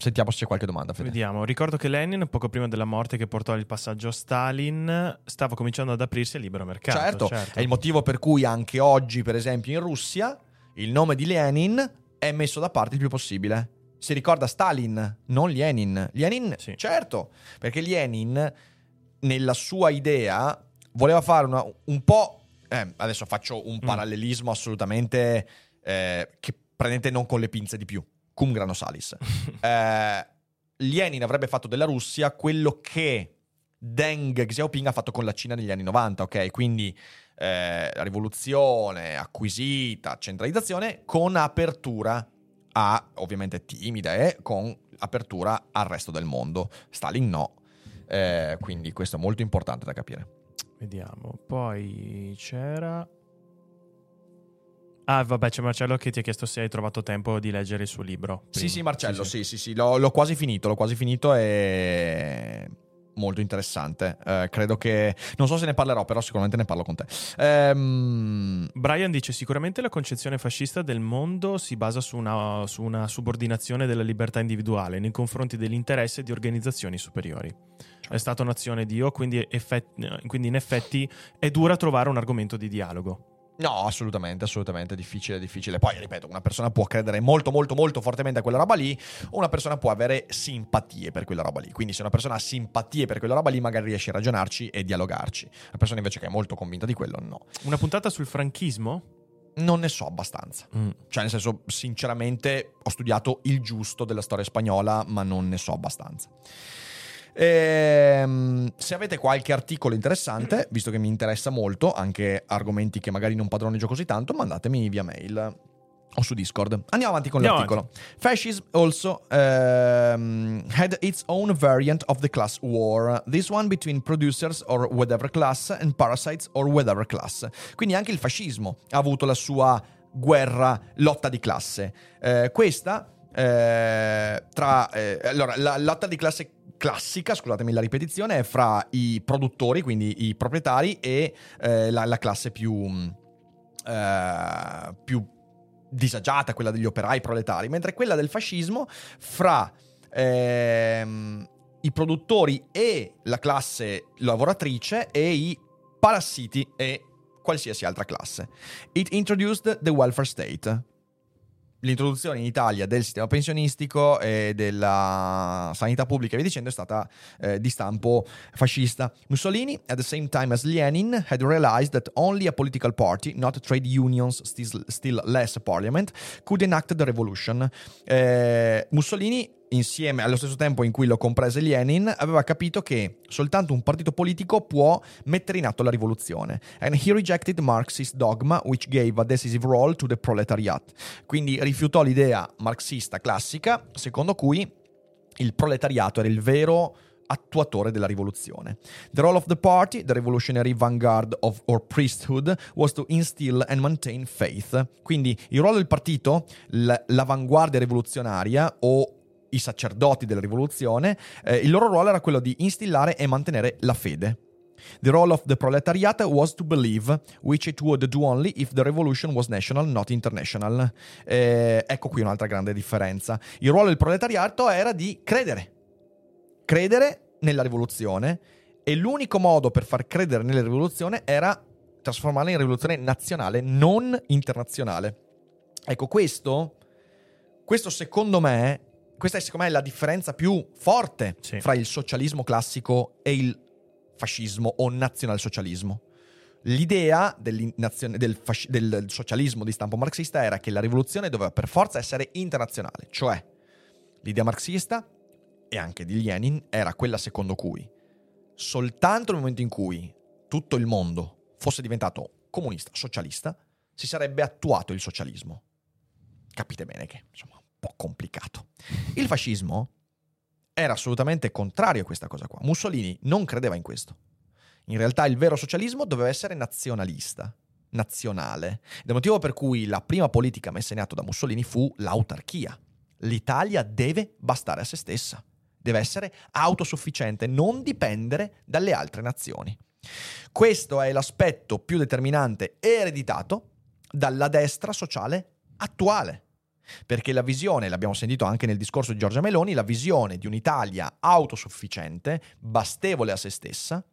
Sentiamo se c'è qualche domanda. Fede. Vediamo, ricordo che Lenin, poco prima della morte che portò il passaggio a Stalin, stava cominciando ad aprirsi al libero mercato. Certo, è il motivo per cui anche oggi, per esempio, in Russia, il nome di Lenin è messo da parte il più possibile. Si ricorda Stalin, non Lenin. Lenin, Sì. certo, perché Lenin, nella sua idea, voleva fare una- un po'... eh, adesso faccio un parallelismo assolutamente... eh, che prendete non con le pinze di più. Cum grano salis. Eh, Lenin avrebbe fatto della Russia quello che Deng Xiaoping ha fatto con la Cina negli anni 90, ok? Quindi eh, rivoluzione acquisita, centralizzazione con apertura a, ovviamente timida, eh, con apertura al resto del mondo. Stalin no. Eh, quindi questo è molto importante da capire. Vediamo, poi c'era... Ah, vabbè, c'è Marcello che ti ha chiesto se hai trovato tempo di leggere il suo libro. Sì, prima. sì, Marcello, sì, sì, sì, l'ho, l'ho quasi finito, l'ho quasi finito e molto interessante. Eh, credo che non so se ne parlerò, però sicuramente ne parlo con te. Ehm, Brian dice sicuramente la concezione fascista del mondo si basa su una, su una subordinazione della libertà individuale nei confronti dell'interesse di organizzazioni superiori. È stata un'azione Dio, quindi, effett- quindi in effetti è dura trovare un argomento di dialogo. No, assolutamente, assolutamente, difficile, difficile. Poi, ripeto, una persona può credere molto, molto, molto fortemente a quella roba lì, o una persona può avere simpatie per quella roba lì. Quindi se una persona ha simpatie per quella roba lì, magari riesce a ragionarci e dialogarci. Una persona invece che è molto convinta di quello, no. Una puntata sul franchismo? Non ne so abbastanza. Cioè, nel senso, sinceramente, ho studiato il giusto della storia spagnola, ma non ne so abbastanza. Ehm, se avete qualche articolo interessante, visto che mi interessa molto, anche argomenti che magari non padroneggio così tanto, mandatemi via mail o su Discord. Andiamo avanti con Andiamo l'articolo. Fascism also um, had its own variant of the class war, this one between producers or whatever class and parasites or whatever class. Quindi anche il fascismo ha avuto la sua guerra, lotta di classe. Eh, questa eh, tra eh, allora la lotta di classe classica, scusatemi la ripetizione, è fra i produttori, quindi i proprietari, e eh, la, la classe più, mh, eh, più disagiata, quella degli operai proletari, mentre quella del fascismo fra ehm, i produttori e la classe lavoratrice e i parassiti e qualsiasi altra classe. It introduced the welfare state. L'introduzione in Italia del sistema pensionistico e della sanità pubblica e via dicendo è stata eh, di stampo fascista. Mussolini, at the same time as Lenin, had realized that only a political party, not trade unions, still, less a parliament, could enact the revolution. Eh, Mussolini insieme allo stesso tempo in cui lo comprese Lenin, aveva capito che soltanto un partito politico può mettere in atto la rivoluzione. And he rejected Marxist dogma which gave a decisive role to the proletariat. Quindi rifiutò l'idea marxista classica secondo cui il proletariato era il vero attuatore della rivoluzione. The role of the party, the revolutionary vanguard of or priesthood, was to instill and maintain faith. Quindi il ruolo del partito, l- l'avanguardia rivoluzionaria o i sacerdoti della rivoluzione, eh, il loro ruolo era quello di instillare e mantenere la fede. The role of the proletariat was to believe, which it would do only if the revolution was national, not international. Eh, ecco qui un'altra grande differenza. Il ruolo del proletariato era di credere. Credere nella rivoluzione e l'unico modo per far credere nella rivoluzione era trasformarla in rivoluzione nazionale, non internazionale. Ecco, questo, questo secondo me questa è secondo me la differenza più forte Sì. fra il socialismo classico e il fascismo o nazionalsocialismo. L'idea del, fasci- del socialismo di stampo marxista era che la rivoluzione doveva per forza essere internazionale, cioè l'idea marxista e anche di Lenin era quella secondo cui soltanto nel momento in cui tutto il mondo fosse diventato comunista, socialista, si sarebbe attuato il socialismo. Capite bene che insomma po' complicato. Il fascismo era assolutamente contrario a questa cosa qua. Mussolini non credeva in questo. In realtà il vero socialismo doveva essere nazionalista, nazionale. Ed è motivo per cui la prima politica messa in atto da Mussolini fu l'autarchia. L'Italia deve bastare a se stessa, deve essere autosufficiente, non dipendere dalle altre nazioni. Questo è l'aspetto più determinante ereditato dalla destra sociale attuale. Perché la visione, l'abbiamo sentito anche nel discorso di Giorgia Meloni, la visione di un'Italia autosufficiente, bastevole a se stessa,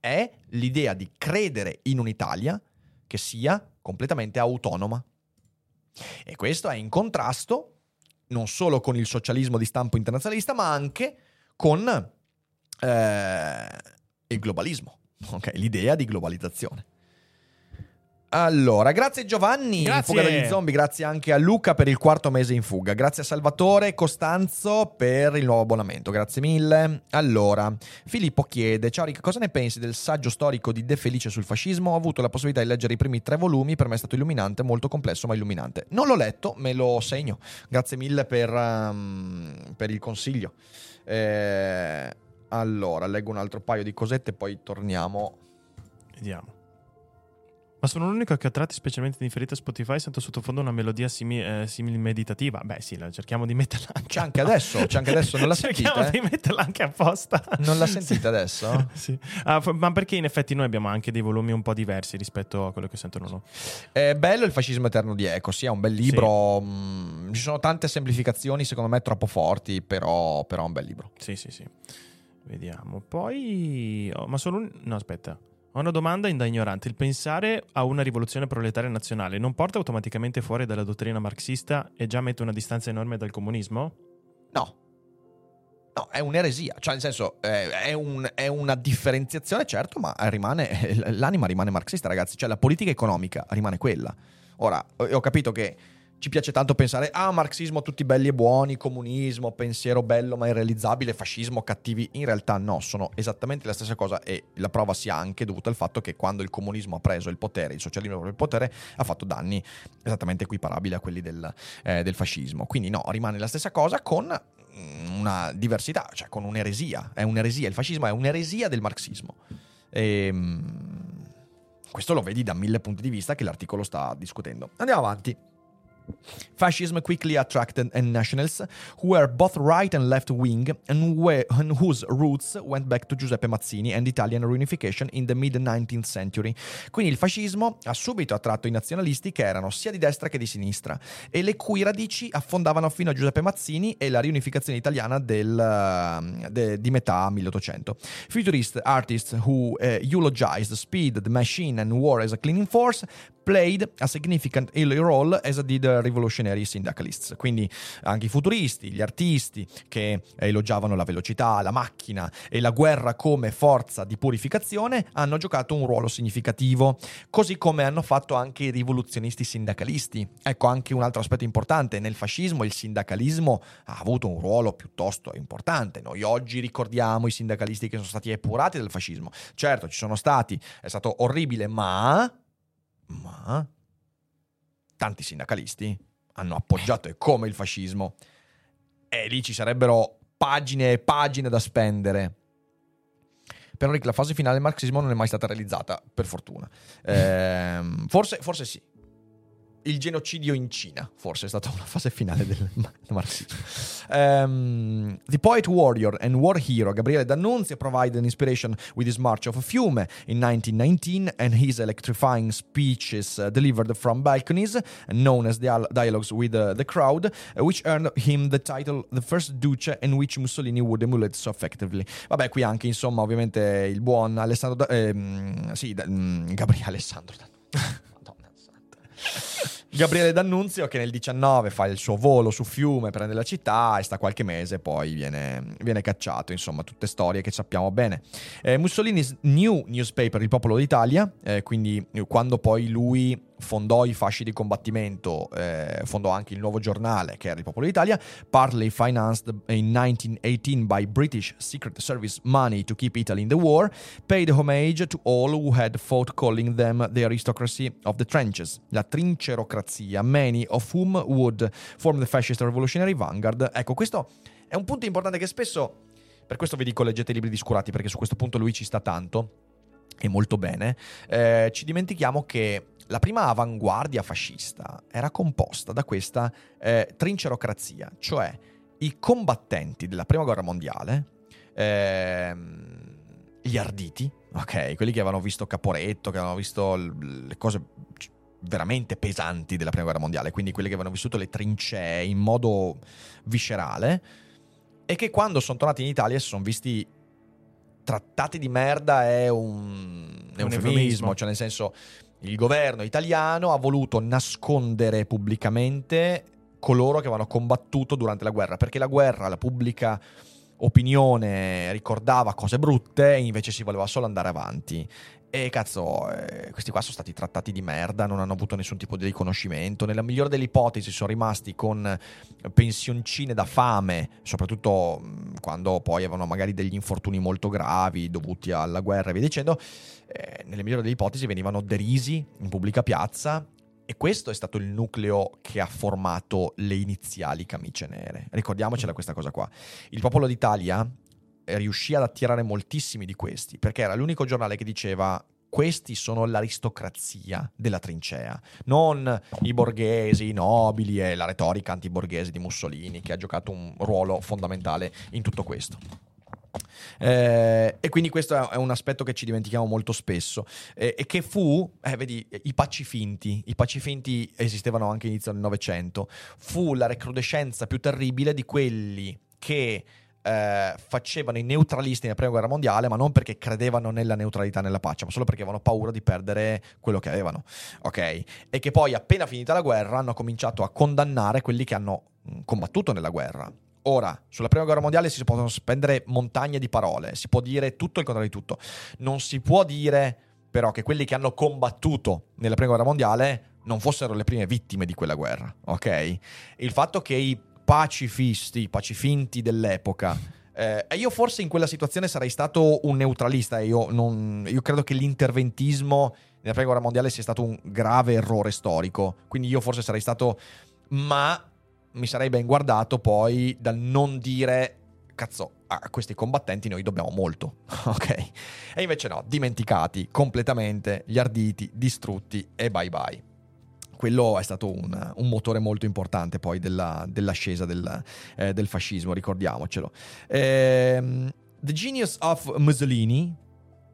è l'idea di credere in un'Italia che sia completamente autonoma. E questo è in contrasto non solo con il socialismo di stampo internazionalista, ma anche con eh, il globalismo, ok? l'idea di globalizzazione. Allora, grazie Giovanni, in Grazie. fuga dagli zombie, grazie anche a Luca per il quarto mese in fuga, grazie a Salvatore e Costanzo per il nuovo abbonamento, grazie mille. Allora, Filippo chiede, ciao Rick, cosa ne pensi del saggio storico di De Felice sul fascismo? Ho avuto la possibilità di leggere i primi tre volumi, per me è stato illuminante, molto complesso ma illuminante. Non l'ho letto, me lo segno, grazie mille per, um, per il consiglio. Eh, allora, leggo un altro paio di cosette e poi torniamo Vediamo. Ma sono l'unico che a tratti specialmente differiti a Spotify sento sottofondo una melodia simi- eh, simile meditativa. Beh, sì, la- cerchiamo di metterla anche. C'è anche adesso, c'è anche adesso, non la cerchiamo sentite? di metterla anche apposta. Non la sentite adesso? Sì. Ah, f- ma perché in effetti noi abbiamo anche dei volumi un po' diversi rispetto a quello che sentono loro. È bello il fascismo eterno di Eco, sì, è un bel libro. mm, ci sono tante semplificazioni, secondo me, troppo forti, però, però è un bel libro. Sì, sì, sì. Vediamo. Poi... oh, ma solo un... No, aspetta. Ho una domanda in da ignorante. Il pensare a una rivoluzione proletaria nazionale non porta automaticamente fuori dalla dottrina marxista e già mette una distanza enorme dal comunismo? No. No, è un'eresia, cioè nel senso è, un- è una differenziazione, certo, ma rimane, l'anima rimane marxista, ragazzi, cioè la politica economica rimane quella. Ora, ho capito che ci piace tanto pensare, ah, marxismo tutti belli e buoni, comunismo, pensiero bello ma irrealizzabile, fascismo cattivi. In realtà no, sono esattamente la stessa cosa e la prova sia anche dovuta al fatto che quando il comunismo ha preso il potere, il socialismo ha preso il potere, ha fatto danni esattamente equiparabili a quelli del, eh, del fascismo. Quindi no, rimane la stessa cosa con mm, una diversità, cioè con un'eresia. È un'eresia, il fascismo è un'eresia del marxismo. E, mm, questo lo vedi da mille punti di vista che l'articolo sta discutendo. Andiamo avanti. Fascism quickly attracted nationals who were both right and left wing and, whe- and whose roots went back to Giuseppe Mazzini and Italian reunification in the mid-19th century. Quindi il fascismo ha subito attratto i nazionalisti che erano sia di destra che di sinistra e le cui radici affondavano fino a Giuseppe Mazzini e la riunificazione italiana del, eh, de- di metà 1800. Futurist artists who eh, eulogized speed, the machine and war as a cleaning force played a significant role as did revolutionary syndicalists. Quindi anche i futuristi, gli artisti che elogiavano la velocità, la macchina e la guerra come forza di purificazione hanno giocato un ruolo significativo, così come hanno fatto anche i rivoluzionisti sindacalisti. Ecco anche un altro aspetto importante, nel fascismo il sindacalismo ha avuto un ruolo piuttosto importante. Noi oggi ricordiamo i sindacalisti che sono stati epurati dal fascismo. Certo, ci sono stati, è stato orribile, ma ma tanti sindacalisti hanno appoggiato e come il fascismo e lì ci sarebbero pagine e pagine da spendere. Però Rick, la fase finale del marxismo non è mai stata realizzata, per fortuna. Ehm, forse, forse sì. Il genocidio in Cina, forse è stata una fase finale del ma- marxismo. Ehm, the poet warrior and war hero Gabriele D'Annunzio provided inspiration with his March of Fiume in 1919 and his electrifying speeches uh, delivered from balconies, known as dial- dialogues with uh, the crowd, uh, which earned him the title The First Duce and which Mussolini would emulate so effectively. Vabbè, qui anche, insomma, ovviamente il buon Alessandro... Da- ehm, sì, da- mm, Gabriele Alessandro D'Annunzio. Gabriele D'Annunzio che nel 19 fa il suo volo su Fiume, prende la città e sta qualche mese e poi viene, viene cacciato, insomma tutte storie che sappiamo bene. Eh, Mussolini's New Newspaper, Il Popolo d'Italia, eh, quindi eh, quando poi lui fondò i fasci di combattimento, eh, fondò anche il nuovo giornale che era Il Popolo d'Italia, partly financed in 1918 by British Secret Service money to keep Italy in the war, paid homage to all who had fought calling them the aristocracy of the trenches, la trincerocrazia, many of whom would form the fascist revolutionary vanguard. Ecco, questo è un punto importante che spesso, per questo vi dico leggete i libri di Scurati, perché su questo punto lui ci sta tanto e molto bene, eh, ci dimentichiamo che la prima avanguardia fascista era composta da questa eh, trincerocrazia, cioè i combattenti della prima guerra mondiale, ehm, gli arditi, ok, quelli che avevano visto Caporetto, che avevano visto le cose veramente pesanti della prima guerra mondiale, quindi quelli che avevano vissuto le trincee in modo viscerale e che quando sono tornati in Italia si sono visti trattati di merda è un, è un eufemismo. cioè nel senso il governo italiano ha voluto nascondere pubblicamente coloro che avevano combattuto durante la guerra, perché la guerra, la pubblica opinione ricordava cose brutte e invece si voleva solo andare avanti. E cazzo, eh, questi qua sono stati trattati di merda, non hanno avuto nessun tipo di riconoscimento. Nella migliore delle ipotesi sono rimasti con pensioncine da fame, soprattutto mh, quando poi avevano magari degli infortuni molto gravi dovuti alla guerra e via dicendo. Eh, nelle migliori delle ipotesi venivano derisi in pubblica piazza e questo è stato il nucleo che ha formato le iniziali camicie nere. Ricordiamocela questa cosa qua. Il popolo d'Italia riuscì ad attirare moltissimi di questi, perché era l'unico giornale che diceva questi sono l'aristocrazia della trincea, non i borghesi, i nobili e la retorica antiborghese di Mussolini, che ha giocato un ruolo fondamentale in tutto questo. Eh, e quindi questo è un aspetto che ci dimentichiamo molto spesso. Eh, e che fu, eh, vedi, i pacci finti, i pacci finti esistevano anche all'inizio del Novecento, fu la recrudescenza più terribile di quelli che eh, facevano i neutralisti nella prima guerra mondiale, ma non perché credevano nella neutralità nella pace, ma solo perché avevano paura di perdere quello che avevano. Ok? E che poi, appena finita la guerra, hanno cominciato a condannare quelli che hanno combattuto nella guerra. Ora, sulla prima guerra mondiale si possono spendere montagne di parole, si può dire tutto il contrario di tutto. Non si può dire però che quelli che hanno combattuto nella prima guerra mondiale non fossero le prime vittime di quella guerra, ok? Il fatto che i pacifisti, pacifinti dell'epoca, eh, io forse in quella situazione sarei stato un neutralista, io, non, io credo che l'interventismo nella prima guerra mondiale sia stato un grave errore storico, quindi io forse sarei stato... ma mi sarei ben guardato poi dal non dire cazzo, a questi combattenti noi dobbiamo molto, ok? E invece no, dimenticati completamente, gli arditi, distrutti e bye bye. Quello è stato un, un motore molto importante poi della, dell'ascesa del, eh, del, fascismo, ricordiamocelo. Ehm, the Genius of Mussolini,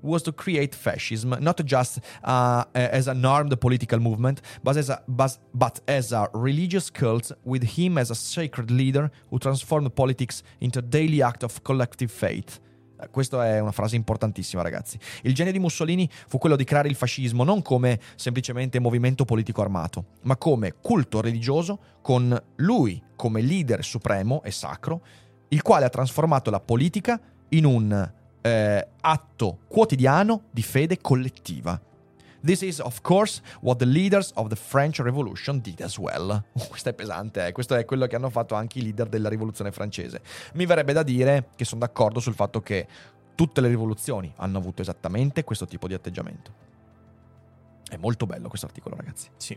was to create fascism not just uh, as an armed political movement, but as, a, but, as a religious cult, with him as a sacred leader who transformed politics into a daily act of collective faith. Questa è una frase importantissima, ragazzi. Il genio di Mussolini fu quello di creare il fascismo non come semplicemente movimento politico armato, ma come culto religioso con lui come leader supremo e sacro, il quale ha trasformato la politica in un eh, atto quotidiano di fede collettiva. This is, of course, what the leaders of the French Revolution did as well. Uh, questo è pesante, eh? questo è quello che hanno fatto anche i leader della rivoluzione francese. Mi verrebbe da dire che sono d'accordo sul fatto che tutte le rivoluzioni hanno avuto esattamente questo tipo di atteggiamento. È molto bello questo articolo, ragazzi. Sì.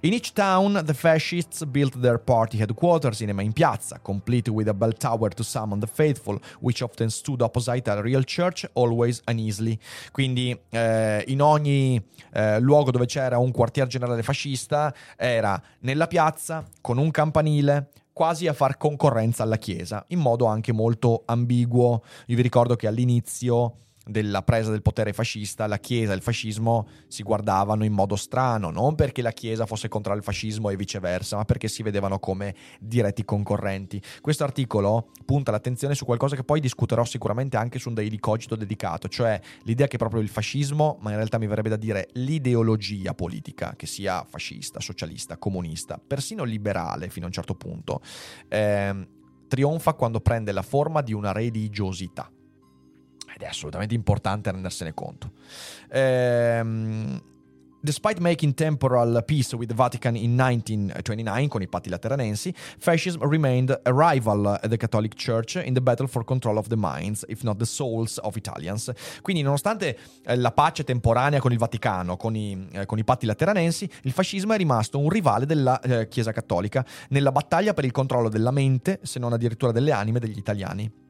In each town, the fascists built their party headquarters in a main piazza, complete with a bell tower to summon the faithful, which often stood opposite a real church, always uneasily. Quindi eh, in ogni eh, luogo dove c'era un quartier generale fascista era nella piazza con un campanile quasi a far concorrenza alla chiesa, in modo anche molto ambiguo. Io vi ricordo che all'inizio della presa del potere fascista, la Chiesa e il fascismo si guardavano in modo strano, non perché la Chiesa fosse contro il fascismo e viceversa, ma perché si vedevano come diretti concorrenti. Questo articolo punta l'attenzione su qualcosa che poi discuterò sicuramente anche su un Daily Cogito dedicato, cioè l'idea che proprio il fascismo, ma in realtà mi verrebbe da dire l'ideologia politica, che sia fascista, socialista, comunista, persino liberale fino a un certo punto, eh, trionfa quando prende la forma di una religiosità ed è assolutamente importante rendersene conto. Ehm, Despite making temporal peace with the Vatican in 1929 con i patti lateranensi, fascism remained a rival at the Catholic Church in the battle for control of the minds, if not the souls of Italians. Quindi, nonostante eh, la pace temporanea con il Vaticano, con i, eh, con i, patti lateranensi, il fascismo è rimasto un rivale della eh, Chiesa Cattolica nella battaglia per il controllo della mente, se non addirittura delle anime degli italiani.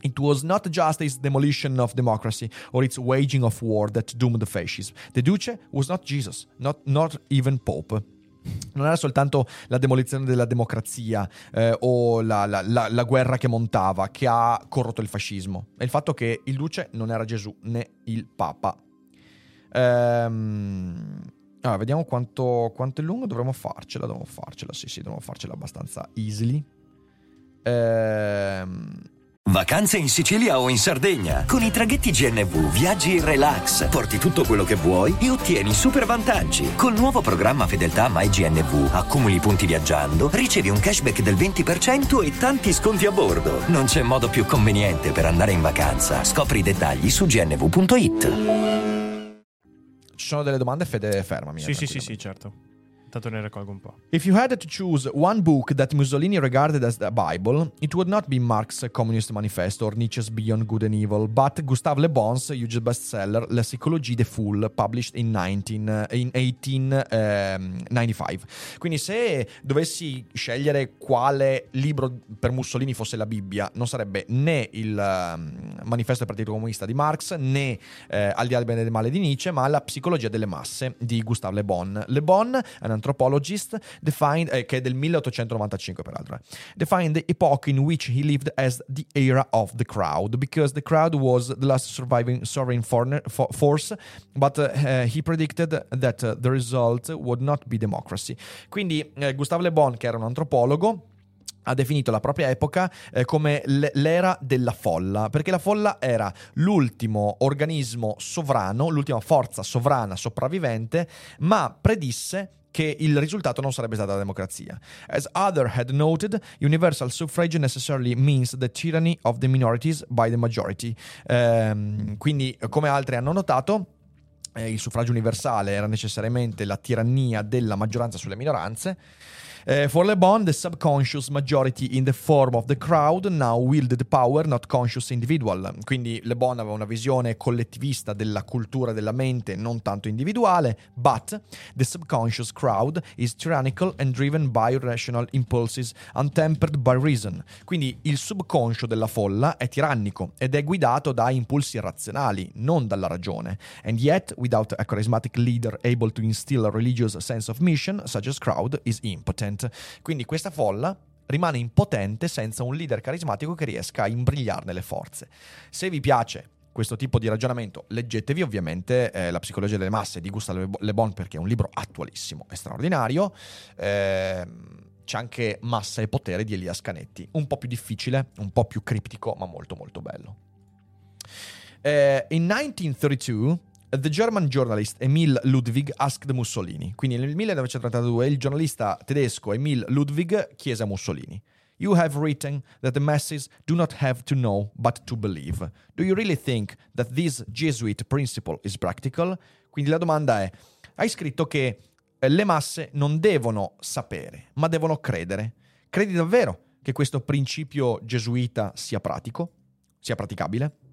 It was not just its demolition of democracy or its waging of war that doomed fascism. The Duce was not Jesus, not, not even Pope. Non era soltanto la demolizione della democrazia eh, o la, la, la, la, guerra che montava che ha corrotto il fascismo, è il fatto che il Duce non era Gesù né il Papa. Ehm, allora, vediamo quanto, quanto, è lungo, dovremmo farcela, dovremmo farcela, sì sì, dovremmo farcela abbastanza easily. Ehm... Vacanze in Sicilia o in Sardegna. Con i traghetti GNV viaggi in relax, porti tutto quello che vuoi e ottieni super vantaggi. Col nuovo programma Fedeltà MyGNV accumuli punti viaggiando, ricevi un cashback del 20% e tanti sconti a bordo. Non c'è modo più conveniente per andare in vacanza. Scopri i dettagli su gnv.it. Ci sono delle domande, Fede, fermami. Sì, sì, sì, sì, certo. Tanto ne raccolgo un po'. If you had to choose one book that Mussolini regarded as the Bible, it would not be Marx's Communist Manifesto or Nietzsche's Beyond Good and Evil, but Gustave Le Bon's huge bestseller La Psychologie des Foules, published in, 19, uh, in 1895. Quindi se dovessi scegliere quale libro per Mussolini fosse la Bibbia, non sarebbe né il um, Manifesto del Partito Comunista di Marx, né eh, Al di là del bene e del male di Nietzsche, ma La Psicologia delle masse di Gustave Le Bon. Le Bon è un anthropologist defined, eh, che è del 1895 peraltro, eh, defined the epoch in which he lived as the era of the crowd, because the crowd was the last surviving sovereign foreigner, fo- force, but uh, he predicted that uh, the result would not be democracy. Quindi eh, Gustave Le Bon, che era un antropologo, ha definito la propria epoca eh, come l'era della folla, perché la folla era l'ultimo organismo sovrano, l'ultima forza sovrana sopravvivente, ma predisse che il risultato non sarebbe stata la democrazia. As other had noted, universal suffrage necessarily means the tyranny of the minorities by the majority. Ehm, quindi, come altri hanno notato, eh, il suffragio universale era necessariamente la tirannia della maggioranza sulle minoranze. Uh, for Le Bon, the subconscious majority in the form of the crowd now wielded power, not conscious individual. Quindi Le Bon aveva una visione collettivista della cultura della mente, non tanto individuale, but the subconscious crowd is tyrannical and driven by rational impulses, untempered by reason. Quindi il subconscio della folla è tirannico ed è guidato da impulsi irrazionali, non dalla ragione. And yet, without a charismatic leader able to instill a religious sense of mission, such as crowd is impotent. Quindi questa folla rimane impotente senza un leader carismatico che riesca a imbrigliarne le forze. Se vi piace questo tipo di ragionamento, leggetevi ovviamente eh, La psicologia delle masse di Gustave Le Bon perché è un libro attualissimo e straordinario. Eh, c'è anche Massa e potere di Elias Canetti, un po' più difficile, un po' più criptico, ma molto molto bello. Eh, in 1932 The German journalist Emil Ludwig asked Mussolini. Quindi nel 1932 il giornalista tedesco Emil Ludwig chiese a Mussolini: You have written that the masses do not have to know but to believe. Do you really think that this Jesuit principle is practical? Quindi la domanda è: hai scritto che eh, le masse non devono sapere, ma devono credere. Credi davvero che questo principio gesuita sia pratico? Sia praticabile?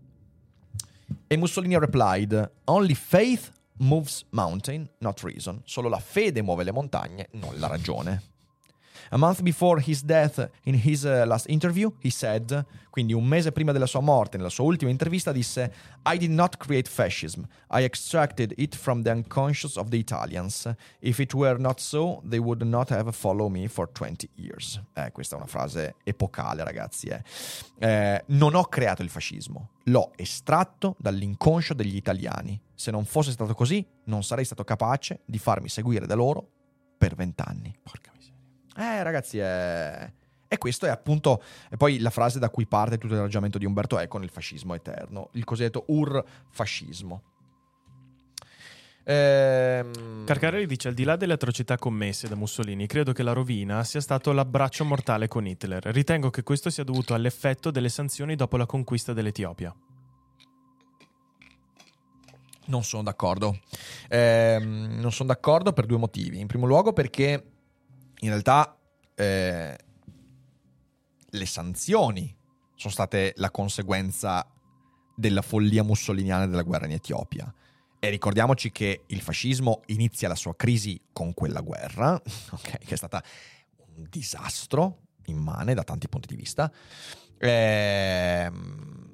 E Mussolini replied: Only faith moves mountain, not reason. Solo la fede muove le montagne, non la ragione. A month before his death, in his uh, last interview, he said, quindi un mese prima della sua morte, nella sua ultima intervista, disse: I did not create fascism. I extracted it from the unconscious of the Italians. If it were not so, they would not have followed me for 20 years. Eh, questa è una frase epocale, ragazzi. Eh. Eh, non ho creato il fascismo, l'ho estratto dall'inconscio degli italiani. Se non fosse stato così, non sarei stato capace di farmi seguire da loro per vent'anni. Porca. Eh, ragazzi, è... E questo è appunto e poi la frase da cui parte tutto il ragionamento di Umberto Eco nel fascismo eterno, il cosiddetto ur-fascismo. Ehm... Carcarelli dice: Al di là delle atrocità commesse da Mussolini, credo che la rovina sia stato l'abbraccio mortale con Hitler. Ritengo che questo sia dovuto all'effetto delle sanzioni dopo la conquista dell'Etiopia. Non sono d'accordo. Ehm, non sono d'accordo per due motivi. In primo luogo perché in realtà eh, le sanzioni sono state la conseguenza della follia mussoliniana della guerra in Etiopia. E ricordiamoci che il fascismo inizia la sua crisi con quella guerra, okay, che è stata un disastro immane da tanti punti di vista. Ehm,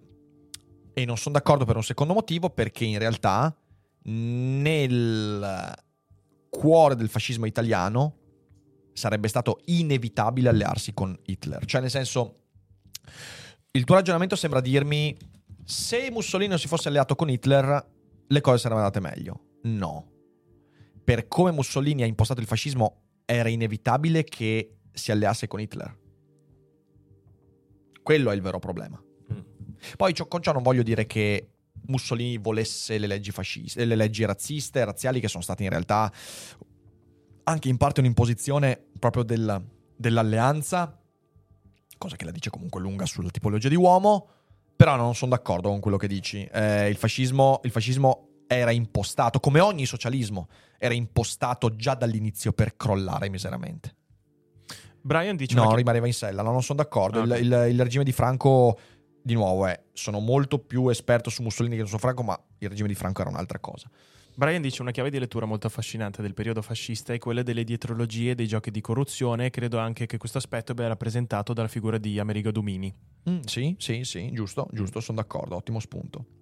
e non sono d'accordo per un secondo motivo, perché in realtà nel cuore del fascismo italiano sarebbe stato inevitabile allearsi con Hitler. Cioè, nel senso, il tuo ragionamento sembra dirmi, se Mussolini non si fosse alleato con Hitler, le cose sarebbero andate meglio. No. Per come Mussolini ha impostato il fascismo, era inevitabile che si alleasse con Hitler. Quello è il vero problema. Poi ciò, con ciò non voglio dire che Mussolini volesse le leggi fasciste, le leggi razziste razziali che sono state in realtà anche in parte un'imposizione proprio del, dell'alleanza, cosa che la dice comunque lunga sulla tipologia di uomo, però non sono d'accordo con quello che dici. Eh, il, fascismo, il fascismo era impostato, come ogni socialismo, era impostato già dall'inizio per crollare miseramente. Brian dice No, chi- rimaneva in sella, no, non sono d'accordo. Ah, Il, ok. il- il regime di Franco, di nuovo, è, sono molto più esperto su Mussolini che su Franco, ma il regime di Franco era un'altra cosa. Brian dice una chiave di lettura molto affascinante del periodo fascista è quella delle dietrologie dei giochi di corruzione e credo anche che questo aspetto sia rappresentato dalla figura di Amerigo Domini. Mm, sì, sì, sì, giusto, giusto, sono d'accordo, ottimo spunto.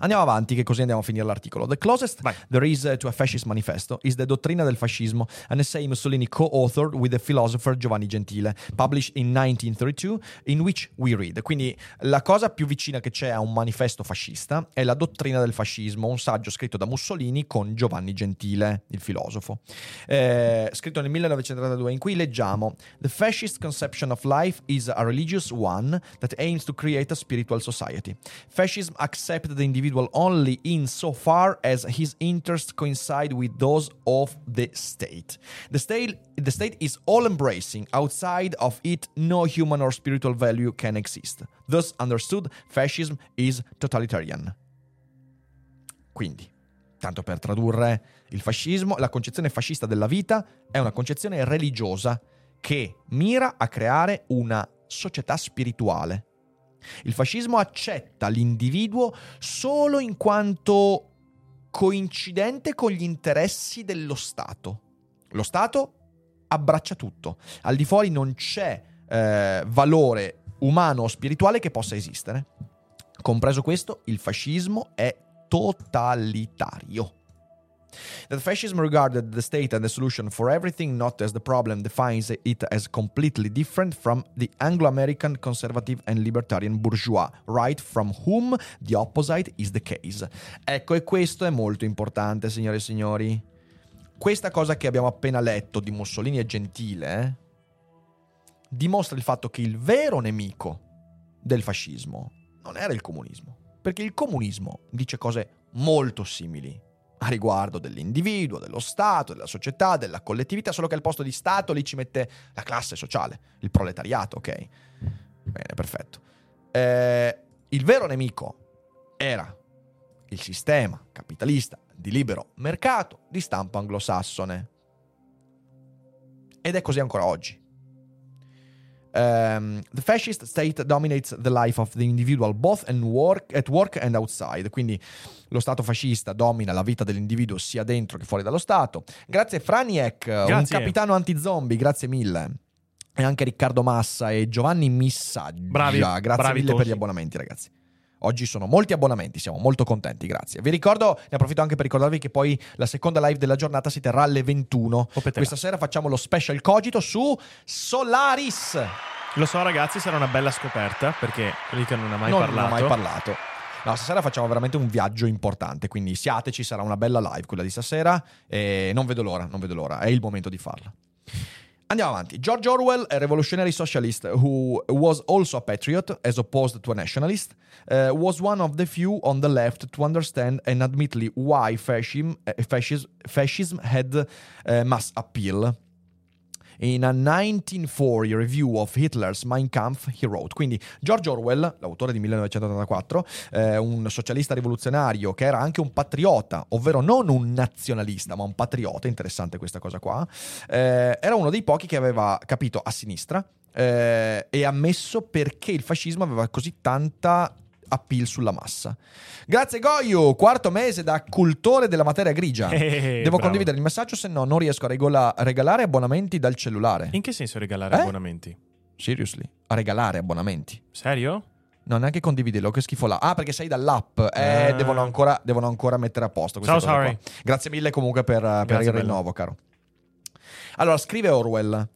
Andiamo avanti, che così andiamo a finire l'articolo. The closest Vai. there is uh, to a fascist manifesto is the Dottrina del fascismo, an essay Mussolini co-authored with the philosopher Giovanni Gentile, published in 1932, in which we read. Quindi la cosa più vicina che c'è a un manifesto fascista è la Dottrina del fascismo, un saggio scritto da Mussolini con Giovanni Gentile, il filosofo. Eh, scritto nel 1932, in cui leggiamo The fascist conception of life is a religious one that aims to create a spiritual society. Fascism accepts the individual only in so far as his interests coincide with those of the state. The state, the state is all embracing. Outside of it, no human or spiritual value can exist. Thus understood, fascism is totalitarian. Quindi, tanto per tradurre il fascismo, la concezione fascista della vita è una concezione religiosa che mira a creare una società spirituale. Il fascismo accetta l'individuo solo in quanto coincidente con gli interessi dello Stato. Lo Stato abbraccia tutto. Al di fuori non c'è eh, valore umano o spirituale che possa esistere. Compreso questo, il fascismo è totalitario. That fascism regarded the state and the solution for everything not as the problem defines it as completely different from the Anglo-American conservative and libertarian bourgeois, right from whom the opposite is the case. Ecco, e questo è molto importante, signore e signori. Questa cosa che abbiamo appena letto di Mussolini e Gentile eh, dimostra il fatto che il vero nemico del fascismo non era il comunismo, perché il comunismo dice cose molto simili a riguardo dell'individuo, dello Stato, della società, della collettività, solo che al posto di Stato lì ci mette la classe sociale, il proletariato, ok? Bene, perfetto. Eh, il vero nemico era il sistema capitalista di libero mercato di stampo anglosassone. Ed è così ancora oggi. Um, the fascist state dominates the life of the individual both work, at work and outside. Quindi lo Stato fascista domina la vita dell'individuo sia dentro che fuori dallo Stato. Grazie Franiek, un capitano anti-zombie, grazie mille. E anche Riccardo Massa e Giovanni Missaggia. Bravi, grazie bravi mille per tosi. gli abbonamenti, ragazzi. Oggi sono molti abbonamenti, siamo molto contenti, grazie. Vi ricordo, ne approfitto anche per ricordarvi che poi la seconda live della giornata si terrà alle 21. Opetela. Questa sera facciamo lo special cogito su Solaris. Lo so ragazzi, sarà una bella scoperta perché Rika non ha mai non, parlato. non ho mai parlato. No, stasera facciamo veramente un viaggio importante, quindi siateci, sarà una bella live quella di stasera e non vedo l'ora, non vedo l'ora, è il momento di farla. Andiamo avanti. George Orwell, a revolutionary socialist who was also a patriot as opposed to a nationalist, uh, was one of the few on the left to understand and admittedly why fascism, uh, fascism, fascism had uh, mass appeal. In a 1940 review of Hitler's Mein Kampf, he wrote. Quindi George Orwell, l'autore di 1984, eh, un socialista rivoluzionario che era anche un patriota, ovvero non un nazionalista, ma un patriota, interessante questa cosa qua, eh, era uno dei pochi che aveva capito a sinistra eh, e ammesso perché il fascismo aveva così tanta appeal sulla massa. Grazie Goyu, quarto mese da cultore della materia grigia. Eh, Devo bravo. condividere il messaggio, se no non riesco a regola- regalare abbonamenti dal cellulare. In che senso regalare Eh? abbonamenti? Seriously? A regalare abbonamenti. Serio? No, neanche condividerlo, che schifo là. Ah, perché sei dall'app. Eh, Ah. devono, ancora, devono ancora mettere a posto questa So cosa sorry. qua. Grazie mille comunque per, per il bello. rinnovo, caro. Allora, scrive Orwell.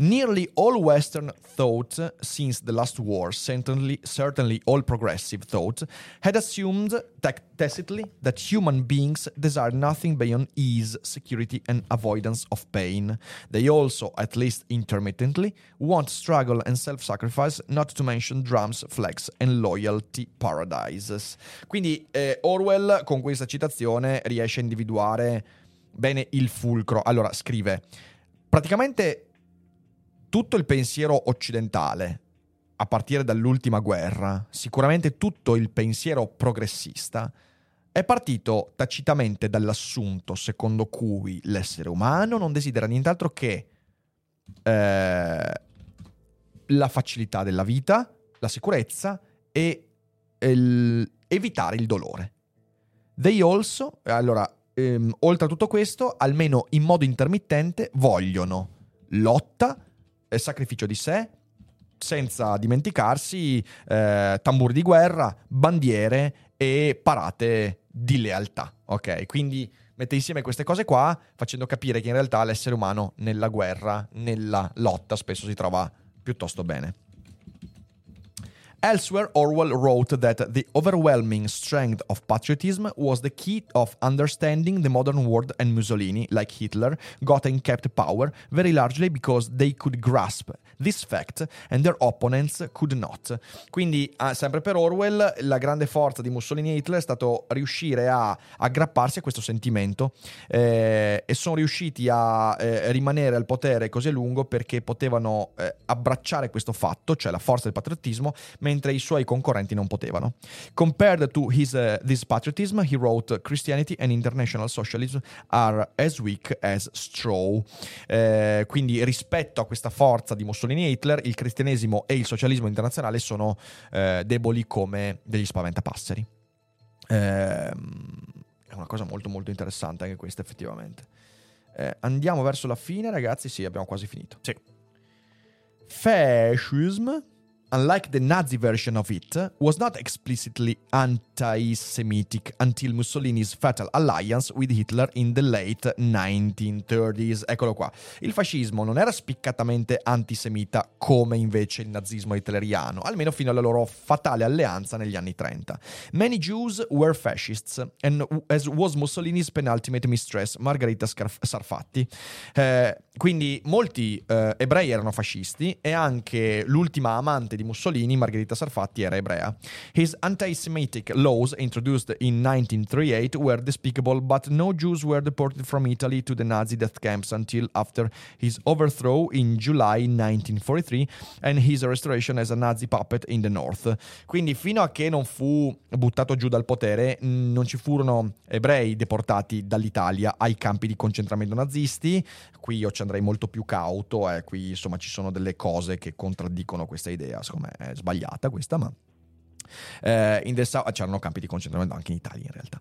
Nearly all Western thought since the last war, certainly, certainly all progressive thought, had assumed tac- tacitly that human beings desire nothing beyond ease, security, and avoidance of pain. They also, at least intermittently, want struggle and self sacrifice, not to mention drums, flags, and loyalty paradises. Quindi eh, Orwell, con questa citazione, riesce a individuare bene il fulcro. Allora, scrive praticamente tutto il pensiero occidentale, a partire dall'ultima guerra, sicuramente tutto il pensiero progressista, è partito tacitamente dall'assunto secondo cui l'essere umano non desidera nient'altro che eh, la facilità della vita, la sicurezza e il- evitare il dolore. They also, allora, ehm, oltre a tutto questo, almeno in modo intermittente, vogliono lotta, sacrificio di sé, senza dimenticarsi eh, tamburi di guerra, bandiere e parate di lealtà. Ok, quindi mette insieme queste cose qua, facendo capire che in realtà l'essere umano nella guerra, nella lotta, spesso si trova piuttosto bene. Elsewhere, Orwell wrote that the overwhelming strength of patriotism was the key of understanding the modern world, and Mussolini, like Hitler, got and kept power very largely because they could grasp this fact and their opponents could not. Quindi, ah, sempre per Orwell, la grande forza di Mussolini e Hitler è stato riuscire a aggrapparsi a questo sentimento eh, e sono riusciti a eh, rimanere al potere così a lungo perché potevano eh, abbracciare questo fatto, cioè la forza del patriottismo, mentre i suoi concorrenti non potevano. Compared to his, uh, this patriotism, he wrote Christianity and international socialism are as weak as straw. Eh, quindi rispetto a questa forza di Mussolini e Hitler, il cristianesimo e il socialismo internazionale sono eh, deboli come degli spaventapasseri. Ehm, è una cosa molto molto interessante anche questa effettivamente. Eh, andiamo verso la fine ragazzi, sì abbiamo quasi finito. Sì. Fascism, unlike the Nazi version of it, was not explicitly anti Semitic until Mussolini's fatal alliance with Hitler in the late 1930s. Eccolo qua. Il fascismo non era spiccatamente antisemita come invece il nazismo hitleriano, almeno fino alla loro fatale alleanza negli anni 30. Many Jews were fascists, and as was Mussolini's penultimate mistress, Margherita Scarf- Sarfatti. Eh, quindi molti eh, ebrei erano fascisti e anche l'ultima amante di Mussolini, Margherita Sarfatti, era ebrea. His anti-Semitic laws introduced in 1938 were despicable, but no Jews were deported from Italy to the Nazi death camps until after his overthrow in July 1943 and his restoration as a Nazi puppet in the North. Quindi fino a che non fu buttato giù dal potere, non ci furono ebrei deportati dall'Italia ai campi di concentramento nazisti. Qui io ci andrei molto più cauto, eh, qui insomma ci sono delle cose che contraddicono questa idea, secondo me è sbagliata questa, ma eh, in the south, c'erano campi di concentramento anche in Italia in realtà.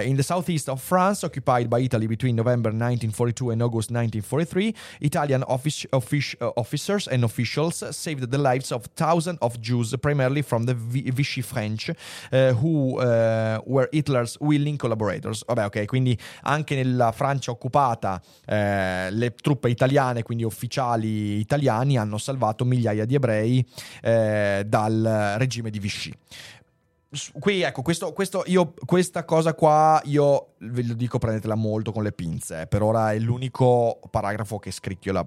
Eh, in the southeast of France, occupied by Italy between November 1942 and August 1943, Italian offic- offic- uh, officers and officials saved the lives of thousands of Jews, primarily from the Vi- Vichy French, eh, who were Hitler's willing collaborators. Vabbè, ok, quindi anche nella Francia occupata le truppe italiane, quindi ufficiali italiani, hanno salvato migliaia di ebrei dal regime di Vichy. Qui ecco, questo, questo io, questa cosa qua io ve lo dico, prendetela molto con le pinze. eh. Per ora è l'unico paragrafo che scricchiola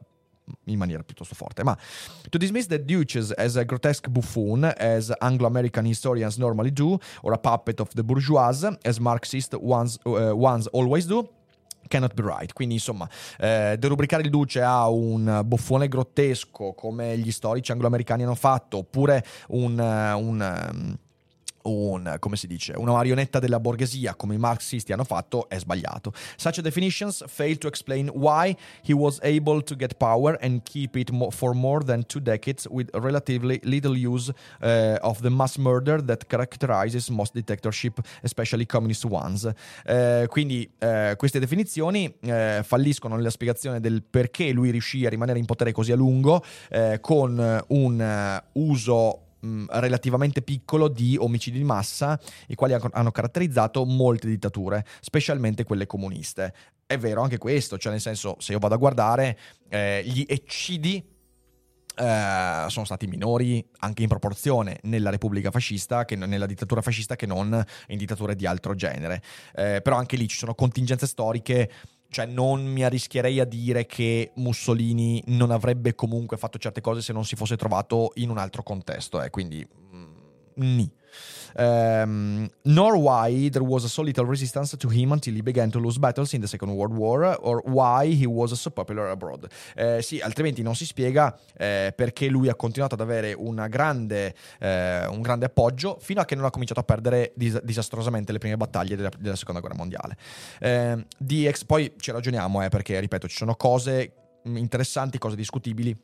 in maniera piuttosto forte. Ma to dismiss the Duchess as a grotesque buffoon, as Anglo-American historians normally do, or a puppet of the bourgeois, as Marxist ones, uh, ones always do, Cannot be right. Quindi, insomma, eh, derubricare il Duce a un buffone grottesco come gli storici angloamericani hanno fatto, oppure un. eh, un un, come si dice, una marionetta della borghesia come i marxisti hanno fatto è sbagliato. Such definitions fail to explain why he was able to get power and keep it mo- for more than two decades with relatively little use uh, of the mass murder that characterizes most dictatorship, especially communist ones. Eh, quindi eh, queste definizioni falliscono nella spiegazione del perché lui riuscì a rimanere in potere così a lungo con un uso mh, relativamente piccolo di omicidi di massa, i quali hanno- caratterizzato molte dittature, specialmente quelle comuniste. È vero anche questo, cioè nel senso, se io vado a guardare eh, gli eccidi eh, sono stati minori anche in proporzione nella Repubblica fascista, che nella dittatura fascista, che non in dittature di altro genere. Eh, però anche lì ci sono contingenze storiche. Cioè, non mi arrischierei a dire che Mussolini non avrebbe comunque fatto certe cose se non si fosse trovato in un altro contesto. Eh. Quindi, mm, ni. Um, nor why there was so little resistance to him until he began to lose battles in the Second World War, or why he was so popular abroad. Eh, sì, altrimenti non si spiega eh, perché lui ha continuato ad avere grande, eh, un grande appoggio fino a che non ha cominciato a perdere dis- disastrosamente le prime battaglie della, della Seconda Guerra Mondiale. Eh, DX, poi ci ragioniamo, eh, perché ripeto, ci sono cose interessanti, cose discutibili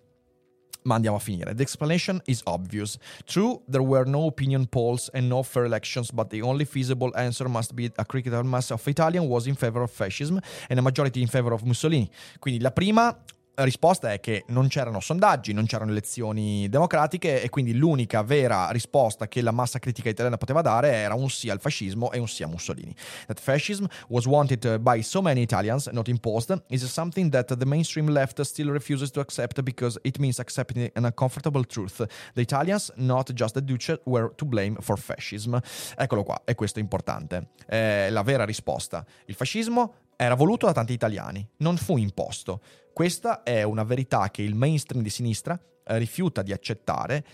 ma andiamo a finire. The explanation is obvious. True, there were no opinion polls and no fair elections, but the only feasible answer must be a critical mass of Italian was in favor of fascism and a majority in favor of Mussolini. Quindi la prima la risposta è che non c'erano sondaggi, non c'erano elezioni democratiche e quindi l'unica vera risposta che la massa critica italiana poteva dare era un sì al fascismo e un sì a Mussolini. That fascism was wanted by so many Italians, not imposed, is something that the mainstream left still refuses to accept because it means accepting an uncomfortable truth. The Italians, not just the Duce, were to blame for fascism. Eccolo qua, e questo è importante. È la vera risposta. Il fascismo era voluto da tanti italiani, non fu imposto. Questa è una verità che il mainstream di sinistra eh, rifiuta di accettare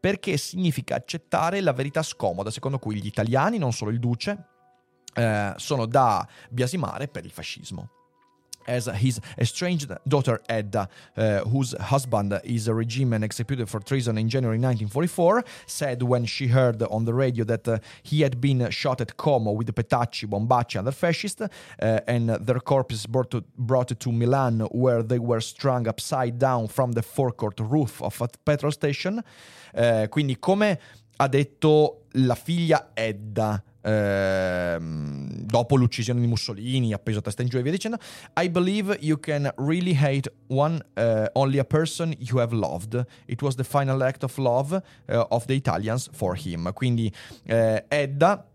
perché significa accettare la verità scomoda secondo cui gli italiani, non solo il duce, eh, sono da biasimare per il fascismo. As his estranged daughter Edda, uh, whose husband is a regime and executed for treason in January 1944, said when she heard on the radio that uh, he had been shot at Como with Petacci, Bombacci, and the fascists, uh, and their corpses brought to, brought to Milan, where they were strung upside down from the forecourt roof of a petrol station. Uh, quindi, come ha detto la figlia Edda. Ehm, dopo l'uccisione di Mussolini, appeso a testa in giù e via dicendo, I believe you can really hate one, uh, only a person you have loved. It was the final act of love uh, of the Italians for him. Quindi eh, Edda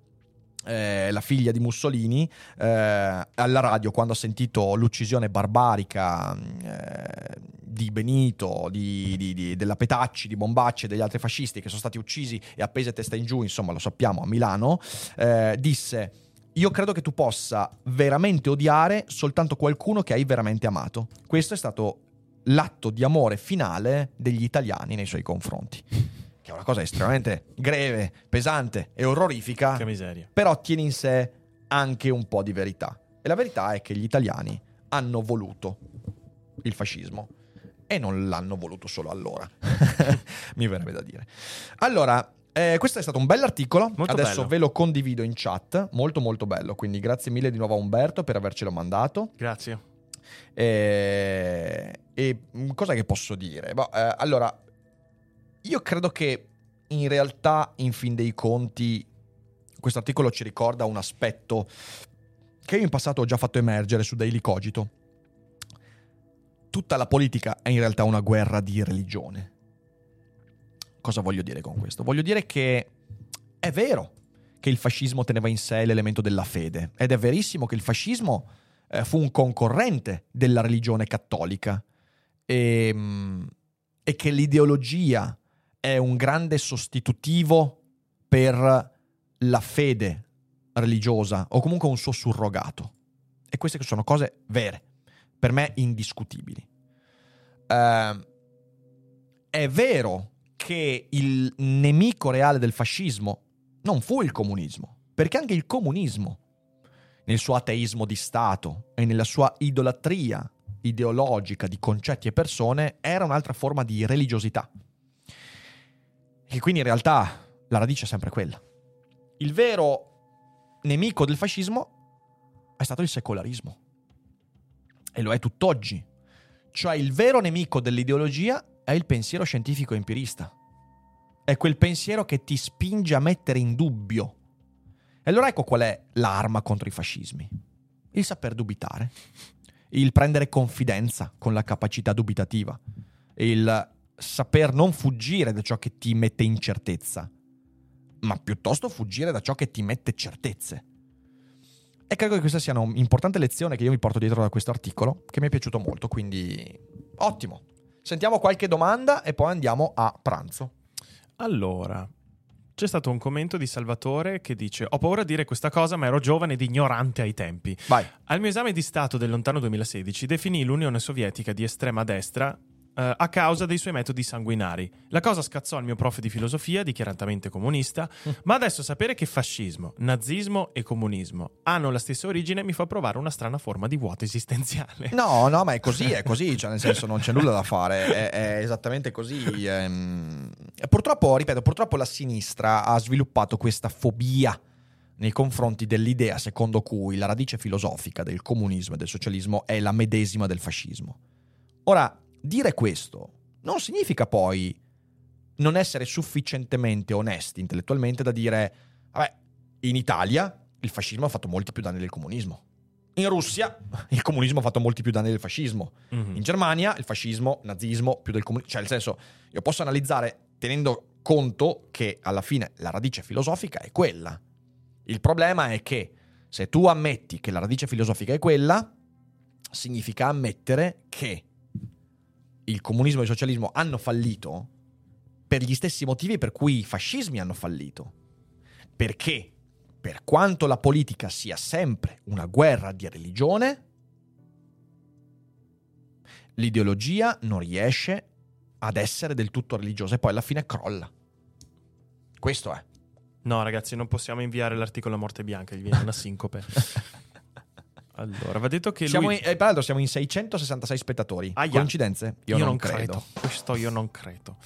eh, la figlia di Mussolini, eh, alla radio quando ha sentito l'uccisione barbarica eh, di Benito, di, di, di, della Petacci, di Bombacci e degli altri fascisti che sono stati uccisi e appesi a testa in giù, insomma lo sappiamo, a Milano, eh, disse io credo che tu possa veramente odiare soltanto qualcuno che hai veramente amato. Questo è stato l'atto di amore finale degli italiani nei suoi confronti che è una cosa estremamente greve, pesante e orrorifica, Che miseria. però tiene in sé anche un po' di verità. E la verità è che gli italiani hanno voluto il fascismo e non l'hanno voluto solo allora. Mi verrebbe da dire. Allora, eh, questo è stato un bell'articolo, Molto adesso bello. ve lo condivido in chat, molto molto bello, quindi grazie mille di nuovo a Umberto per avercelo mandato. Grazie. Eh, e cosa che posso dire? Boh, eh, allora, io credo che in realtà, in fin dei conti, questo articolo ci ricorda un aspetto che io in passato ho già fatto emergere su Daily Cogito. Tutta la politica è in realtà una guerra di religione. Cosa voglio dire con questo? Voglio dire che è vero che il fascismo teneva in sé l'elemento della fede ed è verissimo che il fascismo eh, fu un concorrente della religione cattolica e, mm, e che l'ideologia è un grande sostitutivo per la fede religiosa o comunque un suo surrogato. E queste sono cose vere, per me indiscutibili. Eh, è vero che il nemico reale del fascismo non fu il comunismo, perché anche il comunismo, nel suo ateismo di Stato e nella sua idolatria ideologica di concetti e persone, era un'altra forma di religiosità. E quindi in realtà la radice è sempre quella. Il vero nemico del fascismo è stato il secolarismo. E lo è tutt'oggi. Cioè il vero nemico dell'ideologia è il pensiero scientifico empirista. È quel pensiero che ti spinge a mettere in dubbio. E allora ecco qual è l'arma contro i fascismi. Il saper dubitare. Il prendere confidenza con la capacità dubitativa. Il saper non fuggire da ciò che ti mette incertezza, ma piuttosto fuggire da ciò che ti mette certezze. E credo che questa sia un'importante lezione che io mi porto dietro da questo articolo, che mi è piaciuto molto, quindi ottimo. Sentiamo qualche domanda e poi andiamo a pranzo. Allora, c'è stato un commento di Salvatore che dice: Ho paura di dire questa cosa, ma ero giovane ed ignorante ai tempi. Vai. Al mio esame di Stato del lontano 2016 definì l'Unione Sovietica di estrema destra eh, a causa dei suoi metodi sanguinari. La cosa scazzò il mio prof di filosofia, dichiaratamente comunista, ma adesso sapere che fascismo, nazismo e comunismo hanno la stessa origine mi fa provare una strana forma di vuoto esistenziale. No, no, ma è così, è così, cioè nel senso non c'è nulla da fare, è, è esattamente così. ehm. E purtroppo, ripeto, purtroppo la sinistra ha sviluppato questa fobia nei confronti dell'idea secondo cui la radice filosofica del comunismo e del socialismo è la medesima del fascismo. Ora, dire questo non significa poi non essere sufficientemente onesti intellettualmente da dire, vabbè, in Italia il fascismo ha fatto molti più danni del comunismo. In Russia il comunismo ha fatto molti più danni del fascismo. Mhm. In Germania il fascismo, nazismo più del comunismo. Cioè, nel senso, io posso analizzare tenendo conto che alla fine la radice filosofica è quella. Il problema è che se tu ammetti che la radice filosofica è quella, significa ammettere che il comunismo e il socialismo hanno fallito per gli stessi motivi per cui i fascismi hanno fallito. Perché, per quanto la politica sia sempre una guerra di religione, l'ideologia non riesce ad essere del tutto religiosa e poi alla fine crolla. Questo è. No, ragazzi, non possiamo inviare l'articolo a morte bianca, gli viene una sincope. Allora, va detto che Siamo lui... in, eh, tra l'altro siamo in 666 spettatori. Aia. Coincidenze? Io, non, credo. Questo io non credo.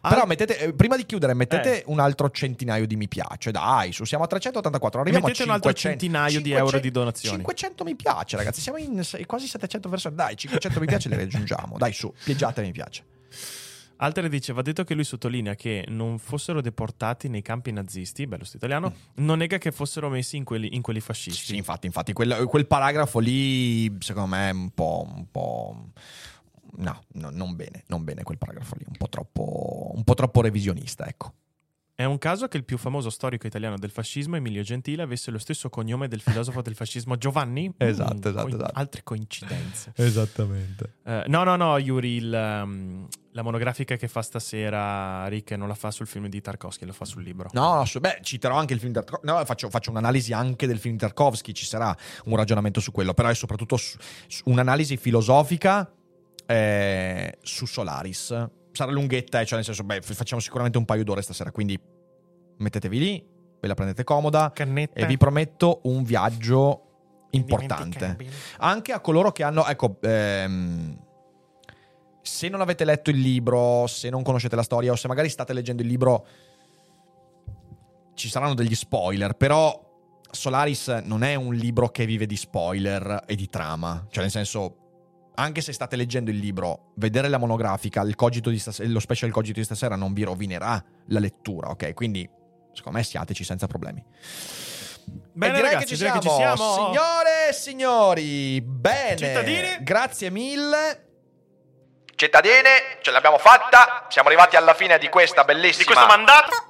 Però Ah, mettete, eh, prima di chiudere, mettete un altro centinaio di mi piace. Dai, su, siamo a 384. Arriviamo Mettete a un altro 500, centinaio di euro di donazioni. 500 mi piace, ragazzi. Siamo in quasi 700 persone. Dai, 500 mi piace li raggiungiamo. Dai, su, pieggiate mi piace. Altere dice, va detto che lui sottolinea che non fossero deportati nei campi nazisti, bello sto italiano, Mm. non nega che fossero messi in quelli, in quelli fascisti. sì, infatti, infatti quel, quel paragrafo lì, secondo me, è un po'. Un po' no, no, non bene, non bene quel paragrafo lì. Un po' troppo, un po' troppo revisionista, ecco. È un caso che il più famoso storico italiano del fascismo, Emilio Gentile, avesse lo stesso cognome del filosofo del fascismo Giovanni? Esatto, Mm, esatto, coi- esatto. Altre coincidenze. Esattamente. Eh, no, no, no, Yuri, il, um, la monografica che fa stasera Rick non la fa sul film di Tarkovsky, lo fa sul libro. No, no, su- beh, citerò anche il film di Tarkovsky. No, faccio, faccio un'analisi anche del film di Tarkovsky, ci sarà un ragionamento su quello, però è soprattutto su- su un'analisi filosofica eh, su Solaris. Sarà lunghetta, eh, cioè nel senso, beh, facciamo sicuramente un paio d'ore stasera, quindi mettetevi lì, ve la prendete comoda Cannetta. e vi prometto un viaggio importante. Anche a coloro che hanno, ecco, ehm, se non avete letto il libro, se non conoscete la storia o se magari state leggendo il libro, ci saranno degli spoiler, però Solaris non è un libro che vive di spoiler e di trama, cioè nel senso anche se state leggendo il libro, vedere la monografica, il cogito di stasera, lo special cogito di stasera non vi rovinerà la lettura, ok? Quindi secondo me siateci senza problemi. Bene, direi ragazzi, che ci direi che siamo. ci siamo. Signore e signori, bene. Cittadini. Grazie mille. Cittadini, ce l'abbiamo fatta. Siamo arrivati alla fine di questa bellissima. Di questo mandato.